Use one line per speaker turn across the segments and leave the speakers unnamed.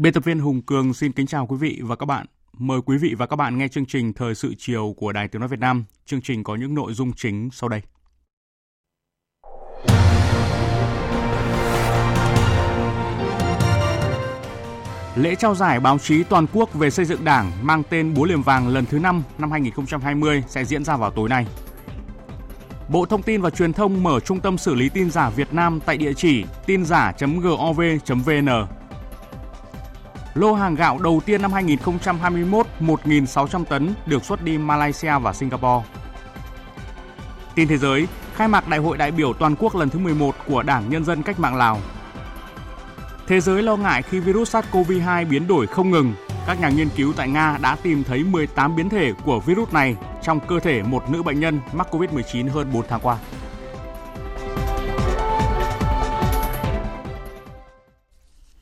Biên tập viên Hùng Cường xin kính chào quý vị và các bạn. Mời quý vị và các bạn nghe chương trình Thời sự chiều của Đài Tiếng Nói Việt Nam. Chương trình có những nội dung chính sau đây. Lễ trao giải báo chí toàn quốc về xây dựng Đảng mang tên Búa liềm vàng lần thứ 5 năm 2020 sẽ diễn ra vào tối nay. Bộ Thông tin và Truyền thông mở trung tâm xử lý tin giả Việt Nam tại địa chỉ tin giả.gov.vn Lô hàng gạo đầu tiên năm 2021 1.600 tấn được xuất đi Malaysia và Singapore. Tin thế giới, khai mạc Đại hội đại biểu toàn quốc lần thứ 11 của Đảng Nhân dân Cách mạng Lào. Thế giới lo ngại khi virus SARS-CoV-2 biến đổi không ngừng, các nhà nghiên cứu tại Nga đã tìm thấy 18 biến thể của virus này trong cơ thể một nữ bệnh nhân mắc COVID-19 hơn 4 tháng qua.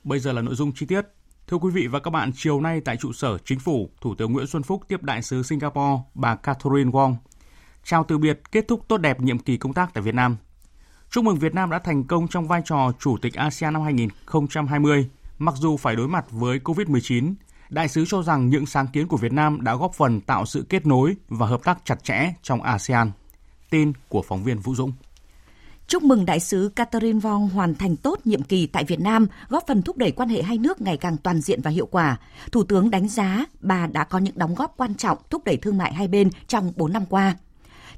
Bây giờ là nội dung chi tiết. Thưa quý vị và các bạn, chiều nay tại trụ sở chính phủ, Thủ tướng Nguyễn Xuân Phúc tiếp đại sứ Singapore bà Catherine Wong. Chào từ biệt kết thúc tốt đẹp nhiệm kỳ công tác tại Việt Nam. Chúc mừng Việt Nam đã thành công trong vai trò Chủ tịch ASEAN năm 2020. Mặc dù phải đối mặt với COVID-19, đại sứ cho rằng những sáng kiến của Việt Nam đã góp phần tạo sự kết nối và hợp tác chặt chẽ trong ASEAN. Tin của phóng viên Vũ Dũng.
Chúc mừng đại sứ Catherine Vong hoàn thành tốt nhiệm kỳ tại Việt Nam, góp phần thúc đẩy quan hệ hai nước ngày càng toàn diện và hiệu quả. Thủ tướng đánh giá bà đã có những đóng góp quan trọng thúc đẩy thương mại hai bên trong 4 năm qua.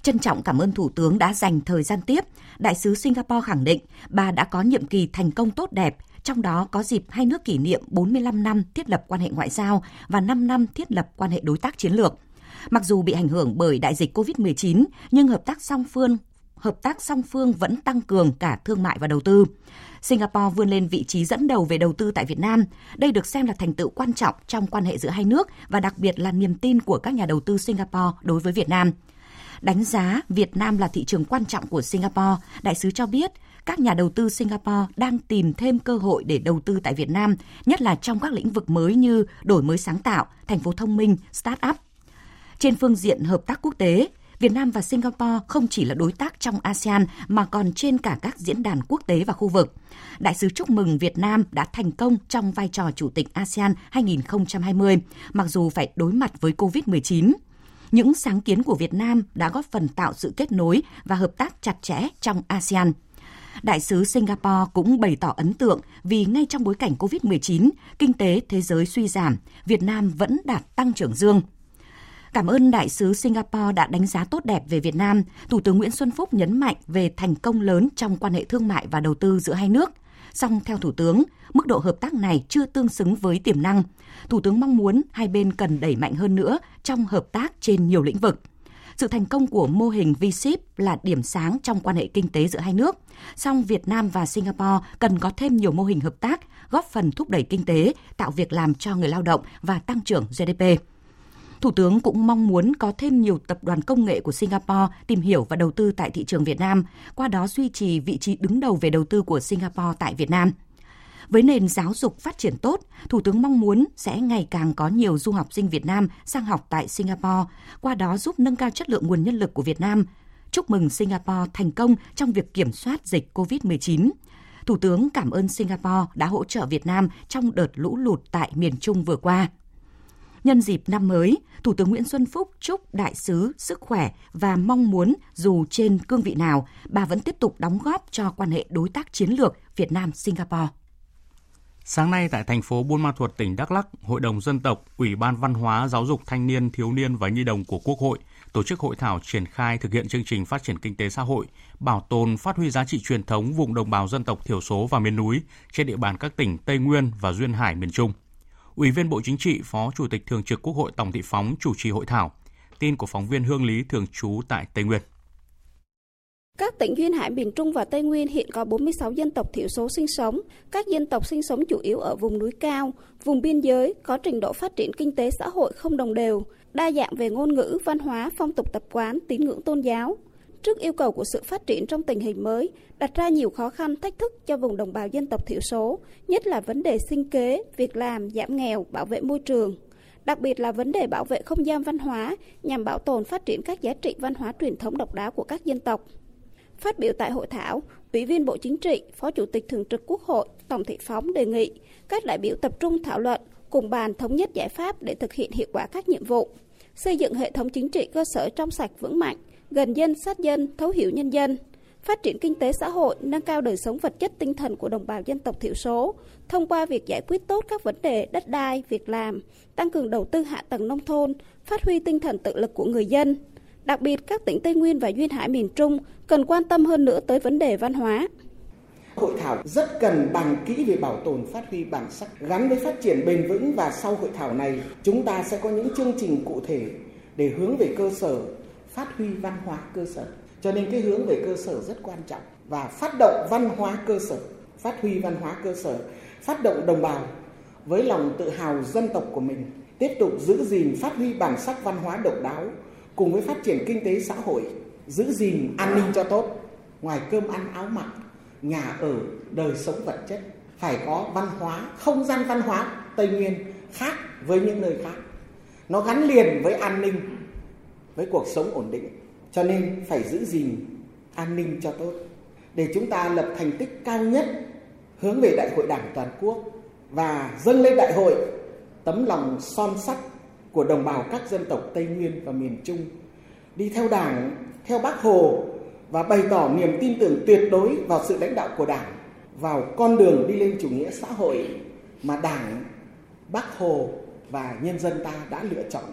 Trân trọng cảm ơn Thủ tướng đã dành thời gian tiếp. Đại sứ Singapore khẳng định bà đã có nhiệm kỳ thành công tốt đẹp, trong đó có dịp hai nước kỷ niệm 45 năm thiết lập quan hệ ngoại giao và 5 năm thiết lập quan hệ đối tác chiến lược. Mặc dù bị ảnh hưởng bởi đại dịch COVID-19, nhưng hợp tác song phương hợp tác song phương vẫn tăng cường cả thương mại và đầu tư. Singapore vươn lên vị trí dẫn đầu về đầu tư tại Việt Nam. Đây được xem là thành tựu quan trọng trong quan hệ giữa hai nước và đặc biệt là niềm tin của các nhà đầu tư Singapore đối với Việt Nam. Đánh giá Việt Nam là thị trường quan trọng của Singapore, đại sứ cho biết các nhà đầu tư Singapore đang tìm thêm cơ hội để đầu tư tại Việt Nam, nhất là trong các lĩnh vực mới như đổi mới sáng tạo, thành phố thông minh, start-up. Trên phương diện hợp tác quốc tế, Việt Nam và Singapore không chỉ là đối tác trong ASEAN mà còn trên cả các diễn đàn quốc tế và khu vực. Đại sứ chúc mừng Việt Nam đã thành công trong vai trò chủ tịch ASEAN 2020, mặc dù phải đối mặt với COVID-19. Những sáng kiến của Việt Nam đã góp phần tạo sự kết nối và hợp tác chặt chẽ trong ASEAN. Đại sứ Singapore cũng bày tỏ ấn tượng vì ngay trong bối cảnh COVID-19, kinh tế thế giới suy giảm, Việt Nam vẫn đạt tăng trưởng dương – Cảm ơn đại sứ Singapore đã đánh giá tốt đẹp về Việt Nam. Thủ tướng Nguyễn Xuân Phúc nhấn mạnh về thành công lớn trong quan hệ thương mại và đầu tư giữa hai nước. Song theo Thủ tướng, mức độ hợp tác này chưa tương xứng với tiềm năng. Thủ tướng mong muốn hai bên cần đẩy mạnh hơn nữa trong hợp tác trên nhiều lĩnh vực. Sự thành công của mô hình V-SHIP là điểm sáng trong quan hệ kinh tế giữa hai nước. Song Việt Nam và Singapore cần có thêm nhiều mô hình hợp tác, góp phần thúc đẩy kinh tế, tạo việc làm cho người lao động và tăng trưởng GDP. Thủ tướng cũng mong muốn có thêm nhiều tập đoàn công nghệ của Singapore tìm hiểu và đầu tư tại thị trường Việt Nam, qua đó duy trì vị trí đứng đầu về đầu tư của Singapore tại Việt Nam. Với nền giáo dục phát triển tốt, Thủ tướng mong muốn sẽ ngày càng có nhiều du học sinh Việt Nam sang học tại Singapore, qua đó giúp nâng cao chất lượng nguồn nhân lực của Việt Nam. Chúc mừng Singapore thành công trong việc kiểm soát dịch COVID-19. Thủ tướng cảm ơn Singapore đã hỗ trợ Việt Nam trong đợt lũ lụt tại miền Trung vừa qua. Nhân dịp năm mới, Thủ tướng Nguyễn Xuân Phúc chúc đại sứ sức khỏe và mong muốn dù trên cương vị nào, bà vẫn tiếp tục đóng góp cho quan hệ đối tác chiến lược Việt Nam-Singapore.
Sáng nay tại thành phố Buôn Ma Thuột, tỉnh Đắk Lắk, Hội đồng Dân tộc, Ủy ban Văn hóa, Giáo dục Thanh niên, Thiếu niên và Nhi đồng của Quốc hội tổ chức hội thảo triển khai thực hiện chương trình phát triển kinh tế xã hội, bảo tồn phát huy giá trị truyền thống vùng đồng bào dân tộc thiểu số và miền núi trên địa bàn các tỉnh Tây Nguyên và Duyên Hải miền Trung. Ủy viên Bộ Chính trị, Phó Chủ tịch Thường trực Quốc hội Tòng Thị Phóng chủ trì hội thảo. Tin của phóng viên Hương Lý thường trú tại Tây Nguyên.
Các tỉnh Duyên Hải miền Trung và Tây Nguyên hiện có 46 dân tộc thiểu số sinh sống. Các dân tộc sinh sống chủ yếu ở vùng núi cao, vùng biên giới, có trình độ phát triển kinh tế xã hội không đồng đều, đa dạng về ngôn ngữ, văn hóa, phong tục tập quán, tín ngưỡng tôn giáo. Trước yêu cầu của sự phát triển trong tình hình mới, đặt ra nhiều khó khăn, thách thức cho vùng đồng bào dân tộc thiểu số, nhất là vấn đề sinh kế, việc làm, giảm nghèo, bảo vệ môi trường. Đặc biệt là vấn đề bảo vệ không gian văn hóa nhằm bảo tồn phát triển các giá trị văn hóa truyền thống độc đáo của các dân tộc. Phát biểu tại hội thảo, Ủy viên Bộ Chính trị, Phó Chủ tịch Thường trực Quốc hội Tổng Thị Phóng đề nghị các đại biểu tập trung thảo luận, cùng bàn thống nhất giải pháp để thực hiện hiệu quả các nhiệm vụ, xây dựng hệ thống chính trị cơ sở trong sạch vững mạnh, gần dân sát dân, thấu hiểu nhân dân, phát triển kinh tế xã hội, nâng cao đời sống vật chất tinh thần của đồng bào dân tộc thiểu số thông qua việc giải quyết tốt các vấn đề đất đai, việc làm, tăng cường đầu tư hạ tầng nông thôn, phát huy tinh thần tự lực của người dân, Đặc biệt, các tỉnh Tây Nguyên và Duyên Hải miền Trung cần quan tâm hơn nữa tới vấn đề văn hóa.
Hội thảo rất cần bàn kỹ về bảo tồn phát huy bản sắc gắn với phát triển bền vững và sau hội thảo này chúng ta sẽ có những chương trình cụ thể để hướng về cơ sở phát huy văn hóa cơ sở. Cho nên cái hướng về cơ sở rất quan trọng và phát động văn hóa cơ sở, phát huy văn hóa cơ sở, phát động đồng bào với lòng tự hào dân tộc của mình, tiếp tục giữ gìn phát huy bản sắc văn hóa độc đáo cùng với phát triển kinh tế xã hội, giữ gìn an ninh cho tốt, ngoài cơm ăn áo mặc, nhà ở, đời sống vật chất, phải có văn hóa, không gian văn hóa Tây Nguyên khác với những nơi khác. Nó gắn liền với an ninh, với cuộc sống ổn định. Cho nên phải giữ gìn an ninh cho tốt. Để chúng ta lập thành tích cao nhất hướng về Đại hội Đảng toàn quốc và dâng lên đại hội tấm lòng son sắt của đồng bào các dân tộc Tây Nguyên và miền Trung đi theo Đảng, theo Bác Hồ và bày tỏ niềm tin tưởng tuyệt đối vào sự lãnh đạo của Đảng, vào con đường đi lên chủ nghĩa xã hội mà Đảng, Bác Hồ và nhân dân ta đã lựa chọn.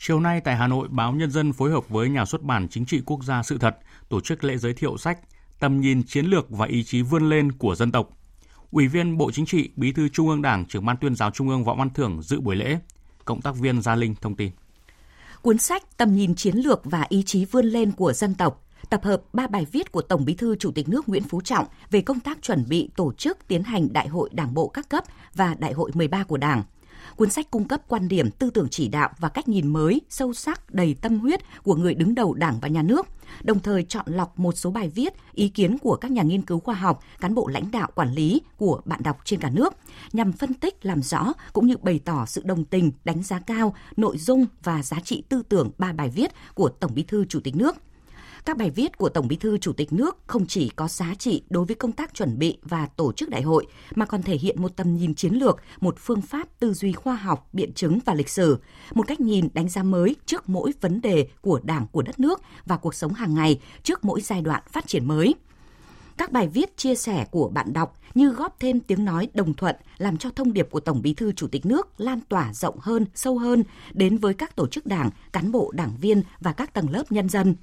Chiều nay tại Hà Nội, báo Nhân dân phối hợp với nhà xuất bản Chính trị Quốc gia Sự thật tổ chức lễ giới thiệu sách Tầm nhìn chiến lược và ý chí vươn lên của dân tộc. Ủy viên Bộ Chính trị, Bí thư Trung ương Đảng, trưởng ban tuyên giáo Trung ương Võ Văn Thưởng dự buổi lễ. Cộng tác viên Gia Linh thông tin.
Cuốn sách Tầm nhìn chiến lược và ý chí vươn lên của dân tộc tập hợp ba bài viết của Tổng Bí thư Chủ tịch nước Nguyễn Phú Trọng về công tác chuẩn bị tổ chức tiến hành Đại hội Đảng bộ các cấp và Đại hội 13 của Đảng – Cuốn sách cung cấp quan điểm, tư tưởng chỉ đạo và cách nhìn mới, sâu sắc, đầy tâm huyết của người đứng đầu Đảng và Nhà nước, đồng thời chọn lọc một số bài viết, ý kiến của các nhà nghiên cứu khoa học, cán bộ lãnh đạo quản lý của bạn đọc trên cả nước, nhằm phân tích, làm rõ cũng như bày tỏ sự đồng tình, đánh giá cao nội dung và giá trị tư tưởng ba bài viết của Tổng Bí thư Chủ tịch nước – các bài viết của Tổng Bí thư Chủ tịch nước không chỉ có giá trị đối với công tác chuẩn bị và tổ chức đại hội mà còn thể hiện một tầm nhìn chiến lược, một phương pháp tư duy khoa học, biện chứng và lịch sử, một cách nhìn đánh giá mới trước mỗi vấn đề của Đảng của đất nước và cuộc sống hàng ngày trước mỗi giai đoạn phát triển mới. Các bài viết chia sẻ của bạn đọc như góp thêm tiếng nói đồng thuận làm cho thông điệp của Tổng Bí thư Chủ tịch nước lan tỏa rộng hơn, sâu hơn đến với các tổ chức đảng, cán bộ đảng viên và các tầng lớp nhân dân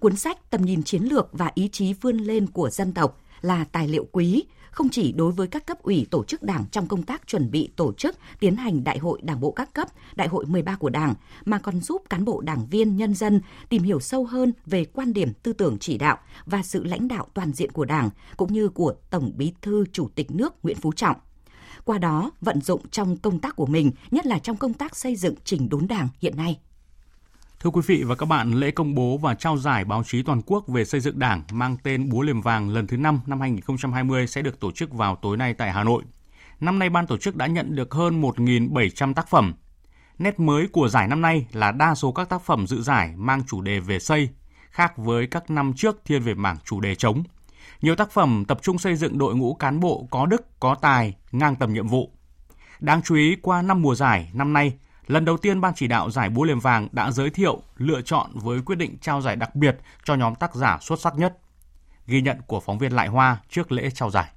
cuốn sách Tầm nhìn chiến lược và ý chí vươn lên của dân tộc là tài liệu quý, không chỉ đối với các cấp ủy tổ chức đảng trong công tác chuẩn bị tổ chức tiến hành đại hội đảng bộ các cấp, đại hội 13 của đảng, mà còn giúp cán bộ đảng viên, nhân dân tìm hiểu sâu hơn về quan điểm tư tưởng chỉ đạo và sự lãnh đạo toàn diện của đảng, cũng như của Tổng bí thư Chủ tịch nước Nguyễn Phú Trọng. Qua đó, vận dụng trong công tác của mình, nhất là trong công tác xây dựng chỉnh đốn đảng hiện nay.
Thưa quý vị và các bạn, lễ công bố và trao giải báo chí toàn quốc về xây dựng Đảng mang tên Búa liềm vàng lần thứ 5 năm 2020 sẽ được tổ chức vào tối nay tại Hà Nội. Năm nay ban tổ chức đã nhận được hơn 1.700 tác phẩm. Nét mới của giải năm nay là đa số các tác phẩm dự giải mang chủ đề về xây, khác với các năm trước thiên về mảng chủ đề chống. Nhiều tác phẩm tập trung xây dựng đội ngũ cán bộ có đức, có tài, ngang tầm nhiệm vụ. Đáng chú ý, qua năm mùa giải, năm nay, Lần đầu tiên Ban chỉ đạo giải Búa Liềm Vàng đã giới thiệu, lựa chọn với quyết định trao giải đặc biệt cho nhóm tác giả xuất sắc nhất. Ghi nhận của phóng viên Lại Hoa trước lễ trao giải.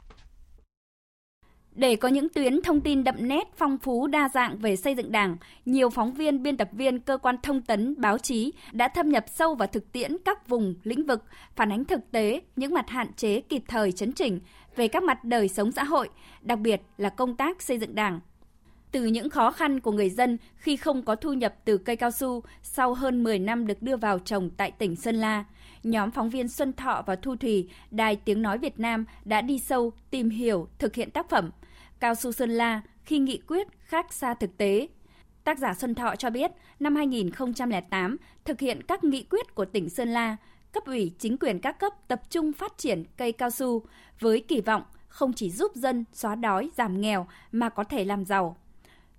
Để có những tuyến thông tin đậm nét, phong phú, đa dạng về xây dựng Đảng, nhiều phóng viên, biên tập viên, cơ quan thông tấn, báo chí đã thâm nhập sâu vào thực tiễn các vùng, lĩnh vực, phản ánh thực tế những mặt hạn chế kịp thời chấn chỉnh về các mặt đời sống xã hội, đặc biệt là công tác xây dựng Đảng. Từ những khó khăn của người dân khi không có thu nhập từ cây cao su sau hơn 10 năm được đưa vào trồng tại tỉnh Sơn La, nhóm phóng viên Xuân Thọ và Thu Thủy, Đài Tiếng Nói Việt Nam đã đi sâu, tìm hiểu, thực hiện tác phẩm Cao su Sơn La khi nghị quyết khác xa thực tế. Tác giả Xuân Thọ cho biết, năm 2008, thực hiện các nghị quyết của tỉnh Sơn La, cấp ủy chính quyền các cấp tập trung phát triển cây cao su với kỳ vọng không chỉ giúp dân xóa đói, giảm nghèo mà có thể làm giàu.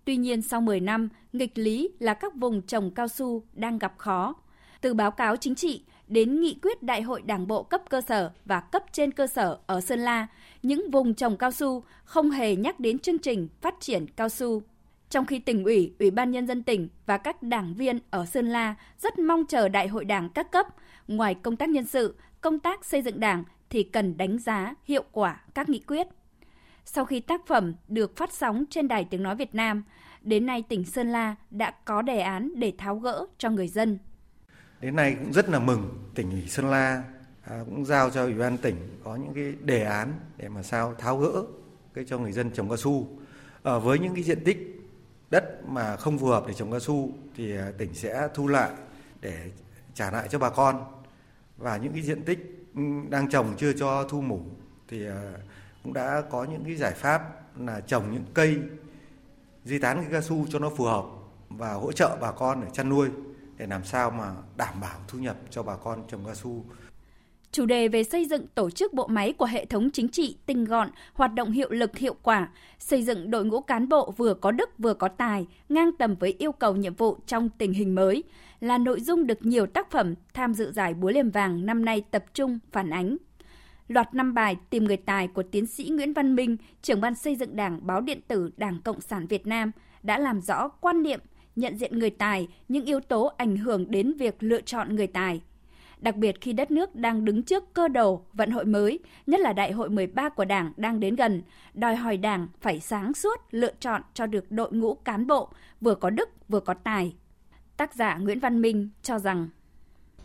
Tuy nhiên sau 10 năm, nghịch lý là các vùng trồng cao su đang gặp khó. Từ báo cáo chính trị đến nghị quyết đại hội đảng bộ cấp cơ sở và cấp trên cơ sở ở Sơn La, những vùng trồng cao su không hề nhắc đến chương trình phát triển cao su. Trong khi tỉnh ủy, ủy ban nhân dân tỉnh và các đảng viên ở Sơn La rất mong chờ đại hội đảng các cấp, ngoài công tác nhân sự, công tác xây dựng đảng thì cần đánh giá hiệu quả các nghị quyết. Sau khi tác phẩm được phát sóng trên Đài Tiếng Nói Việt Nam, đến nay tỉnh Sơn La đã có đề án để tháo gỡ cho người dân.
Đến nay cũng rất là mừng tỉnh ủy Sơn La à, cũng giao cho ủy ban tỉnh có những cái đề án để mà sao tháo gỡ cái cho người dân trồng cao su. À, với những cái diện tích đất mà không phù hợp để trồng cao su thì à, tỉnh sẽ thu lại để trả lại cho bà con và những cái diện tích ừ, đang trồng chưa cho thu mủ thì à, cũng đã có những cái giải pháp là trồng những cây di tán cái cao su cho nó phù hợp và hỗ trợ bà con để chăn nuôi để làm sao mà đảm bảo thu nhập cho bà con trồng cao su.
Chủ đề về xây dựng tổ chức bộ máy của hệ thống chính trị tinh gọn, hoạt động hiệu lực hiệu quả, xây dựng đội ngũ cán bộ vừa có đức vừa có tài, ngang tầm với yêu cầu nhiệm vụ trong tình hình mới là nội dung được nhiều tác phẩm tham dự giải Búa Liềm Vàng năm nay tập trung phản ánh. Loạt năm bài tìm người tài của tiến sĩ Nguyễn Văn Minh, trưởng ban xây dựng Đảng báo điện tử Đảng Cộng sản Việt Nam đã làm rõ quan niệm, nhận diện người tài, những yếu tố ảnh hưởng đến việc lựa chọn người tài. Đặc biệt khi đất nước đang đứng trước cơ đồ vận hội mới, nhất là đại hội 13 của Đảng đang đến gần, đòi hỏi Đảng phải sáng suốt lựa chọn cho được đội ngũ cán bộ vừa có đức vừa có tài. Tác giả Nguyễn Văn Minh cho rằng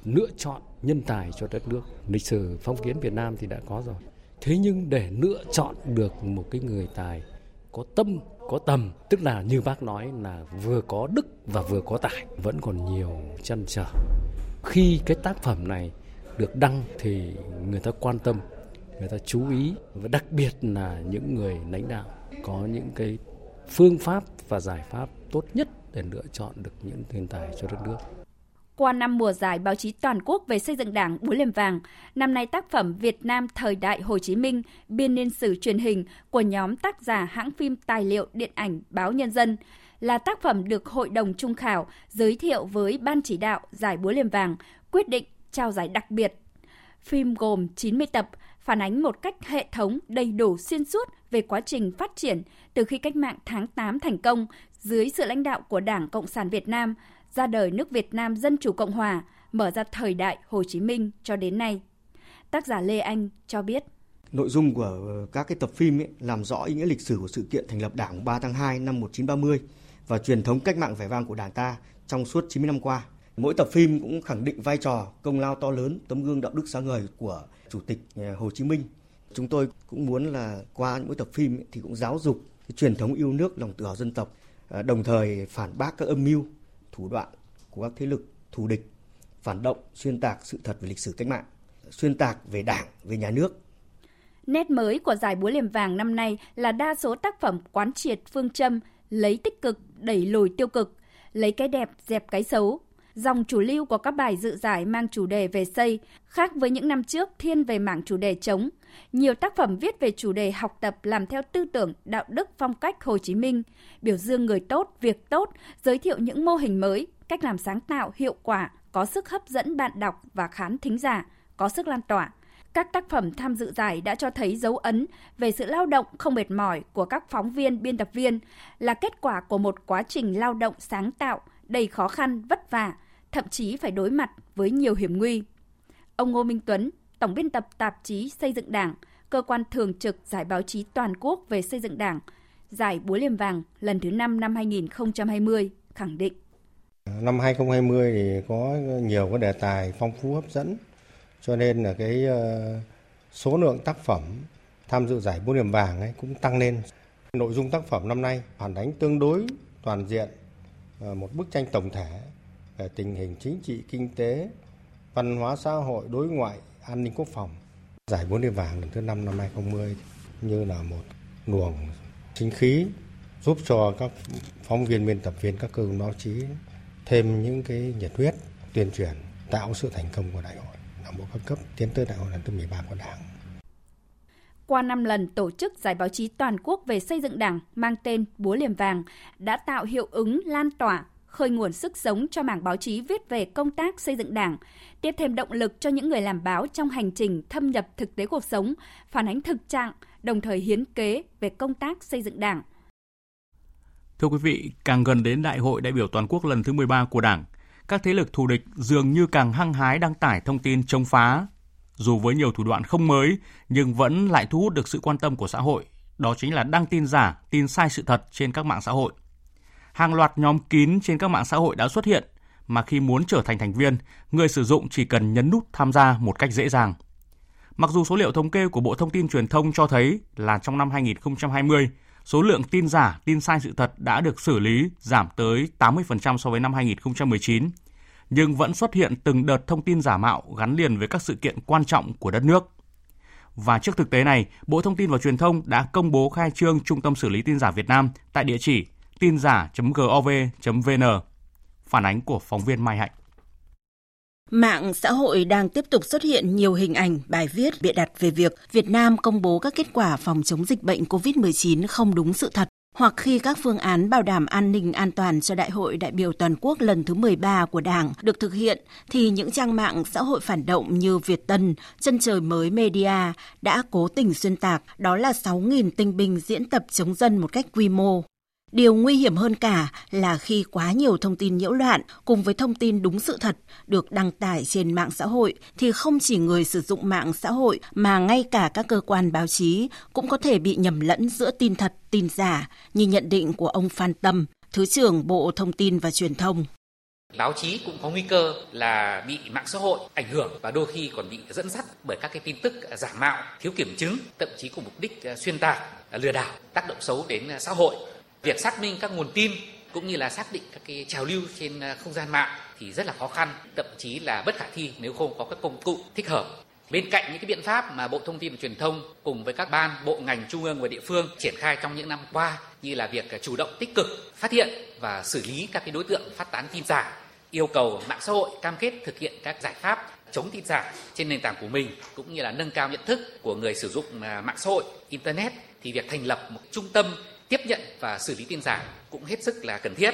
lựa chọn nhân tài cho đất nước. Lịch sử phong kiến Việt Nam thì đã có rồi. Thế nhưng để lựa chọn được một cái người tài có tâm, có tầm, tức là như bác nói là vừa có đức và vừa có tài, vẫn còn nhiều chăn trở. Khi cái tác phẩm này được đăng thì người ta quan tâm, người ta chú ý và đặc biệt là những người lãnh đạo có những cái phương pháp và giải pháp tốt nhất để lựa chọn được những thiên tài cho đất nước.
Qua năm mùa giải báo chí toàn quốc về xây dựng đảng Búa Liềm Vàng, năm nay tác phẩm Việt Nam thời đại Hồ Chí Minh, biên niên sử truyền hình của nhóm tác giả hãng phim tài liệu điện ảnh Báo Nhân dân là tác phẩm được Hội đồng Trung khảo giới thiệu với Ban chỉ đạo giải Búa Liềm Vàng quyết định trao giải đặc biệt. Phim gồm 90 tập, phản ánh một cách hệ thống đầy đủ xuyên suốt về quá trình phát triển từ khi cách mạng tháng 8 thành công dưới sự lãnh đạo của Đảng Cộng sản Việt Nam ra đời nước Việt Nam Dân Chủ Cộng Hòa, mở ra thời đại Hồ Chí Minh cho đến nay. Tác giả Lê Anh cho biết.
Nội dung của ờ, các cái tập phim ấy, làm rõ ý nghĩa lịch sử của sự kiện thành lập Đảng 3 tháng 2 năm 1930 và truyền thống cách mạng vẻ vang của Đảng ta trong suốt 90 năm qua. Mỗi tập phim cũng khẳng định vai trò, công lao to lớn, tấm gương đạo đức sáng ngời của Chủ tịch ờ, Hồ Chí Minh. Chúng tôi cũng muốn là qua những tập phim ấy, thì cũng giáo dục cái truyền thống yêu nước, lòng tự hào dân tộc, ờ, đồng thời phản bác các âm mưu thủ đoạn của các thế lực thù địch, phản động, xuyên tạc sự thật về lịch sử cách mạng, xuyên tạc về Đảng, về nhà nước.
Nét mới của giải búa liềm vàng năm nay là đa số tác phẩm quán triệt phương châm lấy tích cực đẩy lùi tiêu cực, lấy cái đẹp dẹp cái xấu. Dòng chủ lưu của các bài dự giải mang chủ đề về xây, khác với những năm trước thiên về mảng chủ đề chống. Nhiều tác phẩm viết về chủ đề học tập làm theo tư tưởng, đạo đức, phong cách Hồ Chí Minh, biểu dương người tốt, việc tốt, giới thiệu những mô hình mới, cách làm sáng tạo, hiệu quả, có sức hấp dẫn bạn đọc và khán thính giả, có sức lan tỏa. Các tác phẩm tham dự giải đã cho thấy dấu ấn về sự lao động không mệt mỏi của các phóng viên, biên tập viên là kết quả của một quá trình lao động sáng tạo, đầy khó khăn, vất vả, thậm chí phải đối mặt với nhiều hiểm nguy. Ông Ngô Minh Tuấn, tổng biên tập tạp chí Xây dựng Đảng, cơ quan thường trực Giải báo chí toàn quốc về xây dựng Đảng, Giải Búa Liềm Vàng lần thứ 5 năm 2020 khẳng định.
Năm 2020 thì có nhiều cái đề tài phong phú hấp dẫn, cho nên là cái ờ, số lượng tác phẩm tham dự giải Búa Liềm Vàng ấy cũng tăng lên. Nội dung tác phẩm năm nay phản ánh tương đối toàn diện ờ, một bức tranh tổng thể về tình hình chính trị, kinh tế, văn hóa xã hội, đối ngoại, an ninh quốc phòng. Giải Búa Liềm Vàng lần thứ 5 năm 2020 như là một luồng chính khí giúp cho các phóng viên, biên tập viên, các cơ quan báo chí thêm những cái nhiệt huyết tuyên truyền tạo sự thành công của đại hội đảng bộ các cấp tiến tới đại hội lần thứ 13 của Đảng.
Qua 5 lần tổ chức giải báo chí toàn quốc về xây dựng Đảng mang tên Búa Liềm Vàng đã tạo hiệu ứng lan tỏa, khơi nguồn sức sống cho mảng báo chí viết về công tác xây dựng Đảng, tiếp thêm động lực cho những người làm báo trong hành trình thâm nhập thực tế cuộc sống, phản ánh thực trạng, đồng thời hiến kế về công tác xây dựng Đảng.
Thưa quý vị, càng gần đến Đại hội đại biểu toàn quốc lần thứ 13 của Đảng, các thế lực thù địch dường như càng hăng hái đăng tải thông tin chống phá, dù với nhiều thủ đoạn không mới nhưng vẫn lại thu hút được sự quan tâm của xã hội. Đó chính là đăng tin giả, tin sai sự thật trên các mạng xã hội. Hàng loạt nhóm kín trên các mạng xã hội đã xuất hiện mà khi muốn trở thành thành viên, người sử dụng chỉ cần nhấn nút tham gia một cách dễ dàng. Mặc dù số liệu thống kê của Bộ Thông tin Truyền thông cho thấy là trong năm 2020, số lượng tin giả, tin sai sự thật đã được xử lý giảm tới 80% so với năm 2019, nhưng vẫn xuất hiện từng đợt thông tin giả mạo gắn liền với các sự kiện quan trọng của đất nước. Và trước thực tế này, Bộ Thông tin và Truyền thông đã công bố khai trương Trung tâm xử lý tin giả Việt Nam tại địa chỉ tin giả.gov.vn. Phản ánh của phóng viên Mai Hạnh.
Mạng xã hội đang tiếp tục xuất hiện nhiều hình ảnh, bài viết bịa đặt về việc Việt Nam công bố các kết quả phòng chống dịch bệnh COVID-19 không đúng sự thật hoặc khi các phương án bảo đảm an ninh an toàn cho Đại hội đại biểu toàn quốc lần thứ 13 của Đảng được thực hiện thì những trang mạng xã hội phản động như Việt Tân, Chân trời mới Media đã cố tình xuyên tạc đó là 6.000 tinh binh diễn tập chống dân một cách quy mô. Điều nguy hiểm hơn cả là khi quá nhiều thông tin nhiễu loạn cùng với thông tin đúng sự thật được đăng tải trên mạng xã hội thì không chỉ người sử dụng mạng xã hội mà ngay cả các cơ quan báo chí cũng có thể bị nhầm lẫn giữa tin thật, tin giả như nhận định của ông Phan Tâm, Thứ trưởng Bộ Thông tin và Truyền thông.
Báo chí cũng có nguy cơ là bị mạng xã hội ảnh hưởng và đôi khi còn bị dẫn dắt bởi các cái tin tức giả mạo, thiếu kiểm chứng, thậm chí có mục đích à, xuyên tạc, à, lừa đảo, tác động xấu đến à, xã hội Việc xác minh các nguồn tin cũng như là xác định các cái trào lưu trên à, không gian mạng thì rất là khó khăn, thậm chí là bất khả thi nếu không có các công cụ thích hợp. Bên cạnh những cái biện pháp mà Bộ Thông tin và Truyền thông cùng với các ban, bộ ngành trung ương và địa phương triển khai trong những năm qua như là việc à, chủ động tích cực phát hiện và xử lý các cái đối tượng phát tán tin giả, yêu cầu mạng xã hội cam kết thực hiện các giải pháp chống tin giả trên nền tảng của mình cũng như là nâng cao nhận thức của người sử dụng à, mạng xã hội, internet thì việc thành lập một trung tâm tiếp nhận và xử lý tin giả cũng hết sức là cần thiết.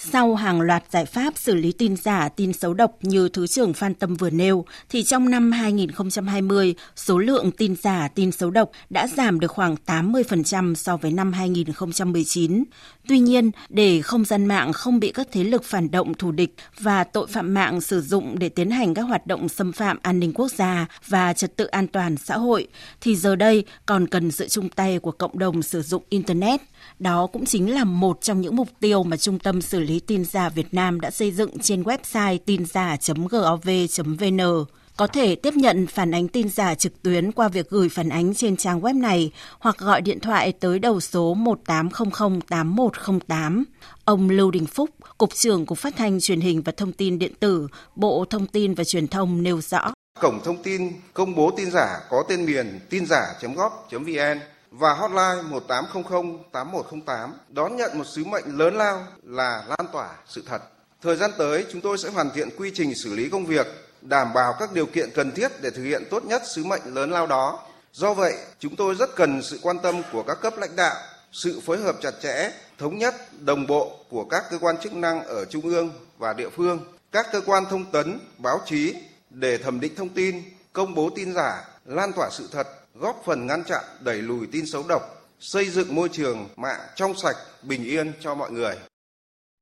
Sau hàng loạt giải pháp xử lý tin giả, tin xấu độc như Thứ trưởng Phan Tâm vừa nêu, thì trong năm 2020, số lượng tin giả, tin xấu độc đã giảm được khoảng 80% so với năm 2019. Tuy nhiên, để không gian mạng không bị các thế lực phản động thù địch và tội phạm mạng sử dụng để tiến hành các hoạt động xâm phạm an ninh quốc gia và trật tự an toàn xã hội, thì giờ đây còn cần sự chung tay của cộng đồng sử dụng Internet. Đó cũng chính là một trong những mục tiêu mà Trung tâm xử lý tin giả Việt Nam đã xây dựng trên website tin giả.gov.vn có thể tiếp nhận phản ánh tin giả trực tuyến qua việc gửi phản ánh trên trang web này hoặc gọi điện thoại tới đầu số 1800 8108. Ông Lưu Đình Phúc, Cục trưởng Cục Phát thanh Truyền hình và Thông tin Điện tử, Bộ Thông tin và Truyền thông nêu rõ.
Cổng thông tin công bố tin giả có tên miền tin giả.gov.vn và hotline 1800 8108 đón nhận một sứ mệnh lớn lao là lan tỏa sự thật. Thời gian tới, chúng tôi sẽ hoàn thiện quy trình xử lý công việc đảm bảo các điều kiện cần thiết để thực hiện tốt nhất sứ mệnh lớn lao đó. Do vậy, chúng tôi rất cần sự quan tâm của các cấp lãnh đạo, sự phối hợp chặt chẽ, thống nhất, đồng bộ của các cơ quan chức năng ở trung ương và địa phương, các cơ quan thông tấn, báo chí để thẩm định thông tin, công bố tin giả, lan tỏa sự thật, góp phần ngăn chặn đẩy lùi tin xấu độc, xây dựng môi trường mạng trong sạch, bình yên cho mọi người.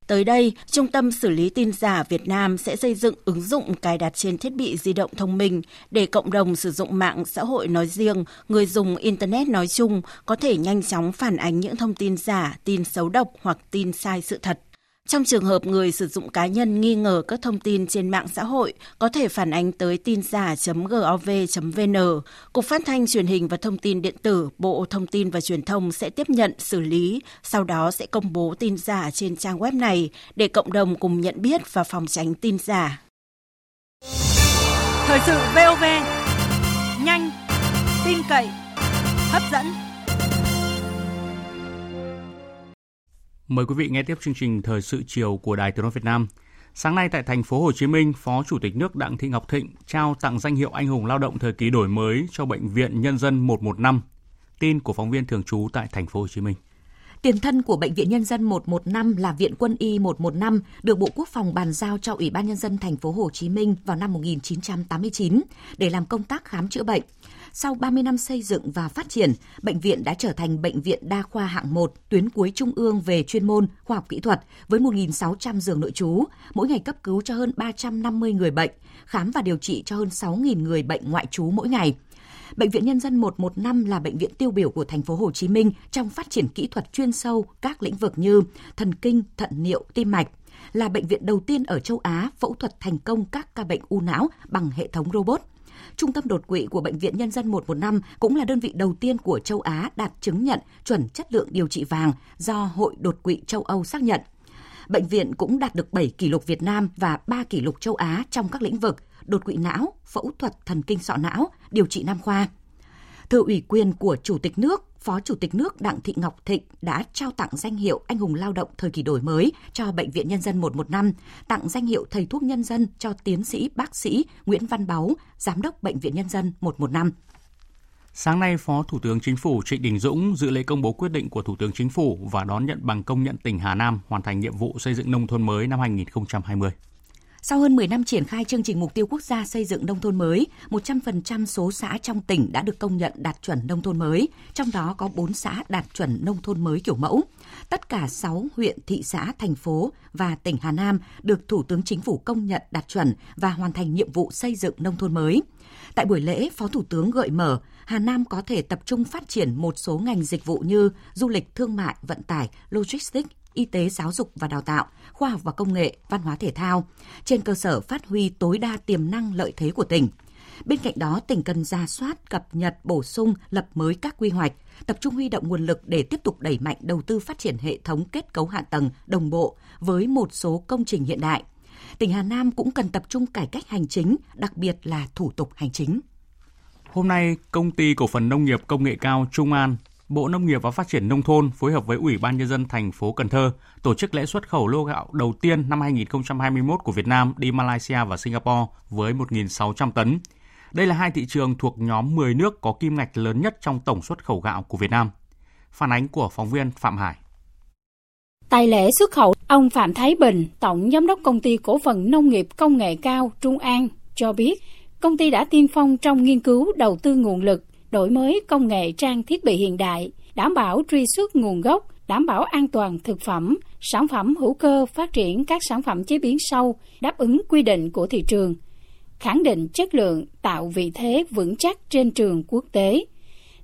Tới đây, Trung tâm xử lý tin giả Việt Nam sẽ xây dựng ứng dụng cài đặt trên thiết bị di động thông minh để cộng đồng sử dụng mạng xã hội nói riêng, người dùng Internet nói chung có thể nhanh chóng phản ánh những thông tin giả, tin xấu độc hoặc tin sai sự thật. Trong trường hợp người sử dụng cá nhân nghi ngờ các thông tin trên mạng xã hội có thể phản ánh tới tin giả.gov.vn, Cục Phát thanh Truyền hình và Thông tin Điện tử, Bộ Thông tin và Truyền thông sẽ tiếp nhận, xử lý, sau đó sẽ công bố tin giả trên trang web này để cộng đồng cùng nhận biết và phòng tránh tin giả.
Thời sự VOV, nhanh, tin cậy, hấp dẫn.
Mời quý vị nghe tiếp chương trình Thời sự chiều của Đài Tiếng nói Việt Nam. Sáng nay tại thành phố Hồ Chí Minh, Phó Chủ tịch nước Đặng Thị Ngọc Thịnh trao tặng danh hiệu anh hùng lao động thời kỳ đổi mới cho bệnh viện Nhân dân 115. Tin của phóng viên thường trú tại thành phố Hồ Chí Minh.
Tiền thân của Bệnh viện Nhân dân 115 là Viện Quân y 115 được Bộ Quốc phòng bàn giao cho Ủy ban Nhân dân thành phố Hồ Chí Minh vào năm 1989 để làm công tác khám chữa bệnh. Sau 30 năm xây dựng và phát triển, bệnh viện đã trở thành bệnh viện đa khoa hạng 1, tuyến cuối trung ương về chuyên môn, khoa học kỹ thuật với 1.600 giường nội trú, mỗi ngày cấp cứu cho hơn 350 người bệnh, khám và điều trị cho hơn 6.000 người bệnh ngoại trú mỗi ngày. Bệnh viện Nhân dân 115 là bệnh viện tiêu biểu của thành phố Hồ Chí Minh trong phát triển kỹ thuật chuyên sâu các lĩnh vực như thần kinh, thận niệu, tim mạch, là bệnh viện đầu tiên ở châu Á phẫu thuật thành công các ca bệnh u não bằng hệ thống robot. Trung tâm đột quỵ của Bệnh viện Nhân dân 115 cũng là đơn vị đầu tiên của châu Á đạt chứng nhận chuẩn chất lượng điều trị vàng do Hội đột quỵ châu Âu xác nhận. Bệnh viện cũng đạt được 7 kỷ lục Việt Nam và 3 kỷ lục châu Á trong các lĩnh vực đột quỵ não, phẫu thuật thần kinh sọ não, điều trị nam khoa. Thừa ủy quyền của Chủ tịch nước, Phó Chủ tịch nước Đặng Thị Ngọc Thịnh đã trao tặng danh hiệu Anh hùng lao động thời kỳ đổi mới cho Bệnh viện Nhân dân 115, tặng danh hiệu Thầy thuốc nhân dân cho tiến sĩ bác sĩ Nguyễn Văn Báu, Giám đốc Bệnh viện Nhân dân 115.
Sáng nay, Phó Thủ tướng Chính phủ Trịnh Đình Dũng dự lễ công bố quyết định của Thủ tướng Chính phủ và đón nhận bằng công nhận tỉnh Hà Nam hoàn thành nhiệm vụ xây dựng nông thôn mới năm 2020.
Sau hơn 10 năm triển khai chương trình mục tiêu quốc gia xây dựng nông thôn mới, 100% số xã trong tỉnh đã được công nhận đạt chuẩn nông thôn mới, trong đó có 4 xã đạt chuẩn nông thôn mới kiểu mẫu. Tất cả 6 huyện, thị xã, thành phố và tỉnh Hà Nam được Thủ tướng Chính phủ công nhận đạt chuẩn và hoàn thành nhiệm vụ xây dựng nông thôn mới. Tại buổi lễ, Phó Thủ tướng gợi mở, Hà Nam có thể tập trung phát triển một số ngành dịch vụ như du lịch, thương mại, vận tải, logistics, y tế, giáo dục và đào tạo, khoa học và công nghệ, văn hóa thể thao, trên cơ sở phát huy tối đa tiềm năng lợi thế của tỉnh. Bên cạnh đó, tỉnh cần ra soát, cập nhật, bổ sung, lập mới các quy hoạch, tập trung huy động nguồn lực để tiếp tục đẩy mạnh đầu tư phát triển hệ thống kết cấu hạ tầng đồng bộ với một số công trình hiện đại. Tỉnh Hà Nam cũng cần tập trung cải cách hành chính, đặc biệt là thủ tục hành chính.
Hôm nay, công ty cổ phần nông nghiệp công nghệ cao Trung An Bộ Nông nghiệp và Phát triển nông thôn phối hợp với Ủy ban nhân dân thành phố Cần Thơ tổ chức lễ xuất khẩu lô gạo đầu tiên năm 2021 của Việt Nam đi Malaysia và Singapore với 1.600 tấn. Đây là hai thị trường thuộc nhóm 10 nước có kim ngạch lớn nhất trong tổng xuất khẩu gạo của Việt Nam. Phản ánh của phóng viên Phạm Hải.
Tại lễ xuất khẩu, ông Phạm Thái Bình, Tổng Giám đốc Công ty Cổ phần Nông nghiệp Công nghệ cao Trung An cho biết, công ty đã tiên phong trong nghiên cứu đầu tư nguồn lực đổi mới công nghệ trang thiết bị hiện đại, đảm bảo truy xuất nguồn gốc, đảm bảo an toàn thực phẩm, sản phẩm hữu cơ phát triển các sản phẩm chế biến sâu, đáp ứng quy định của thị trường, khẳng định chất lượng, tạo vị thế vững chắc trên trường quốc tế.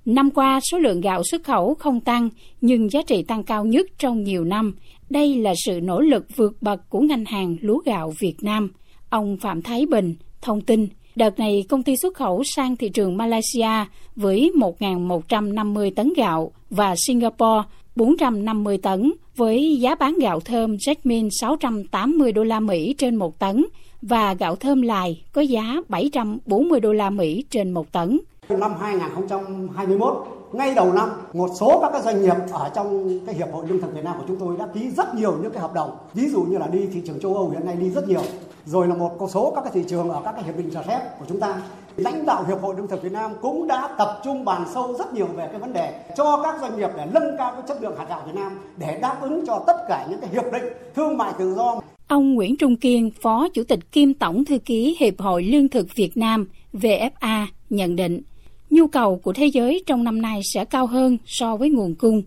Năm qua, số lượng gạo xuất khẩu không tăng, nhưng giá trị tăng cao nhất trong nhiều năm. Đây là sự nỗ lực vượt bậc của ngành hàng lúa gạo Việt Nam. Ông Phạm Thái Bình thông tin, Đợt này, công ty xuất khẩu sang thị trường Malaysia với 1.150 tấn gạo và Singapore 450 tấn với giá bán gạo thơm Jasmine 680 đô la Mỹ trên một tấn và gạo thơm lài có giá 740 đô la Mỹ trên một tấn.
Năm 2021, ngay đầu năm, một số các doanh nghiệp ở trong cái hiệp hội lương thực Việt Nam của chúng tôi đã ký rất nhiều những cái hợp đồng. Ví dụ như là đi thị trường châu Âu hiện nay đi rất nhiều rồi là một số các cái thị trường ở các cái hiệp định cho phép của chúng ta lãnh đạo hiệp hội lương thực Việt Nam cũng đã tập trung bàn sâu rất nhiều về cái vấn đề cho các doanh nghiệp để nâng cao cái chất lượng hạt gạo Việt Nam để đáp ứng cho tất cả những cái hiệp định thương mại tự do.
Ông Nguyễn Trung Kiên, Phó Chủ tịch kiêm Tổng thư ký Hiệp hội Lương thực Việt Nam VFA nhận định nhu cầu của thế giới trong năm nay sẽ cao hơn so với nguồn cung.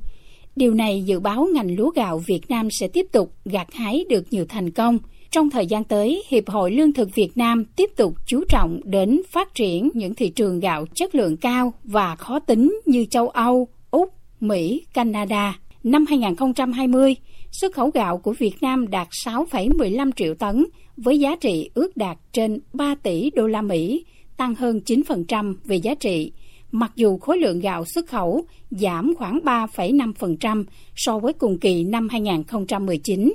Điều này dự báo ngành lúa gạo Việt Nam sẽ tiếp tục gặt hái được nhiều thành công. Trong thời gian tới, Hiệp hội Lương thực Việt Nam tiếp tục chú trọng đến phát triển những thị trường gạo chất lượng cao và khó tính như châu Âu, Úc, Mỹ, Canada. Năm 2020, xuất khẩu gạo của Việt Nam đạt 6,15 triệu tấn với giá trị ước đạt trên 3 tỷ đô la Mỹ, tăng hơn 9% về giá trị mặc dù khối lượng gạo xuất khẩu giảm khoảng 3,5% so với cùng kỳ năm 2019.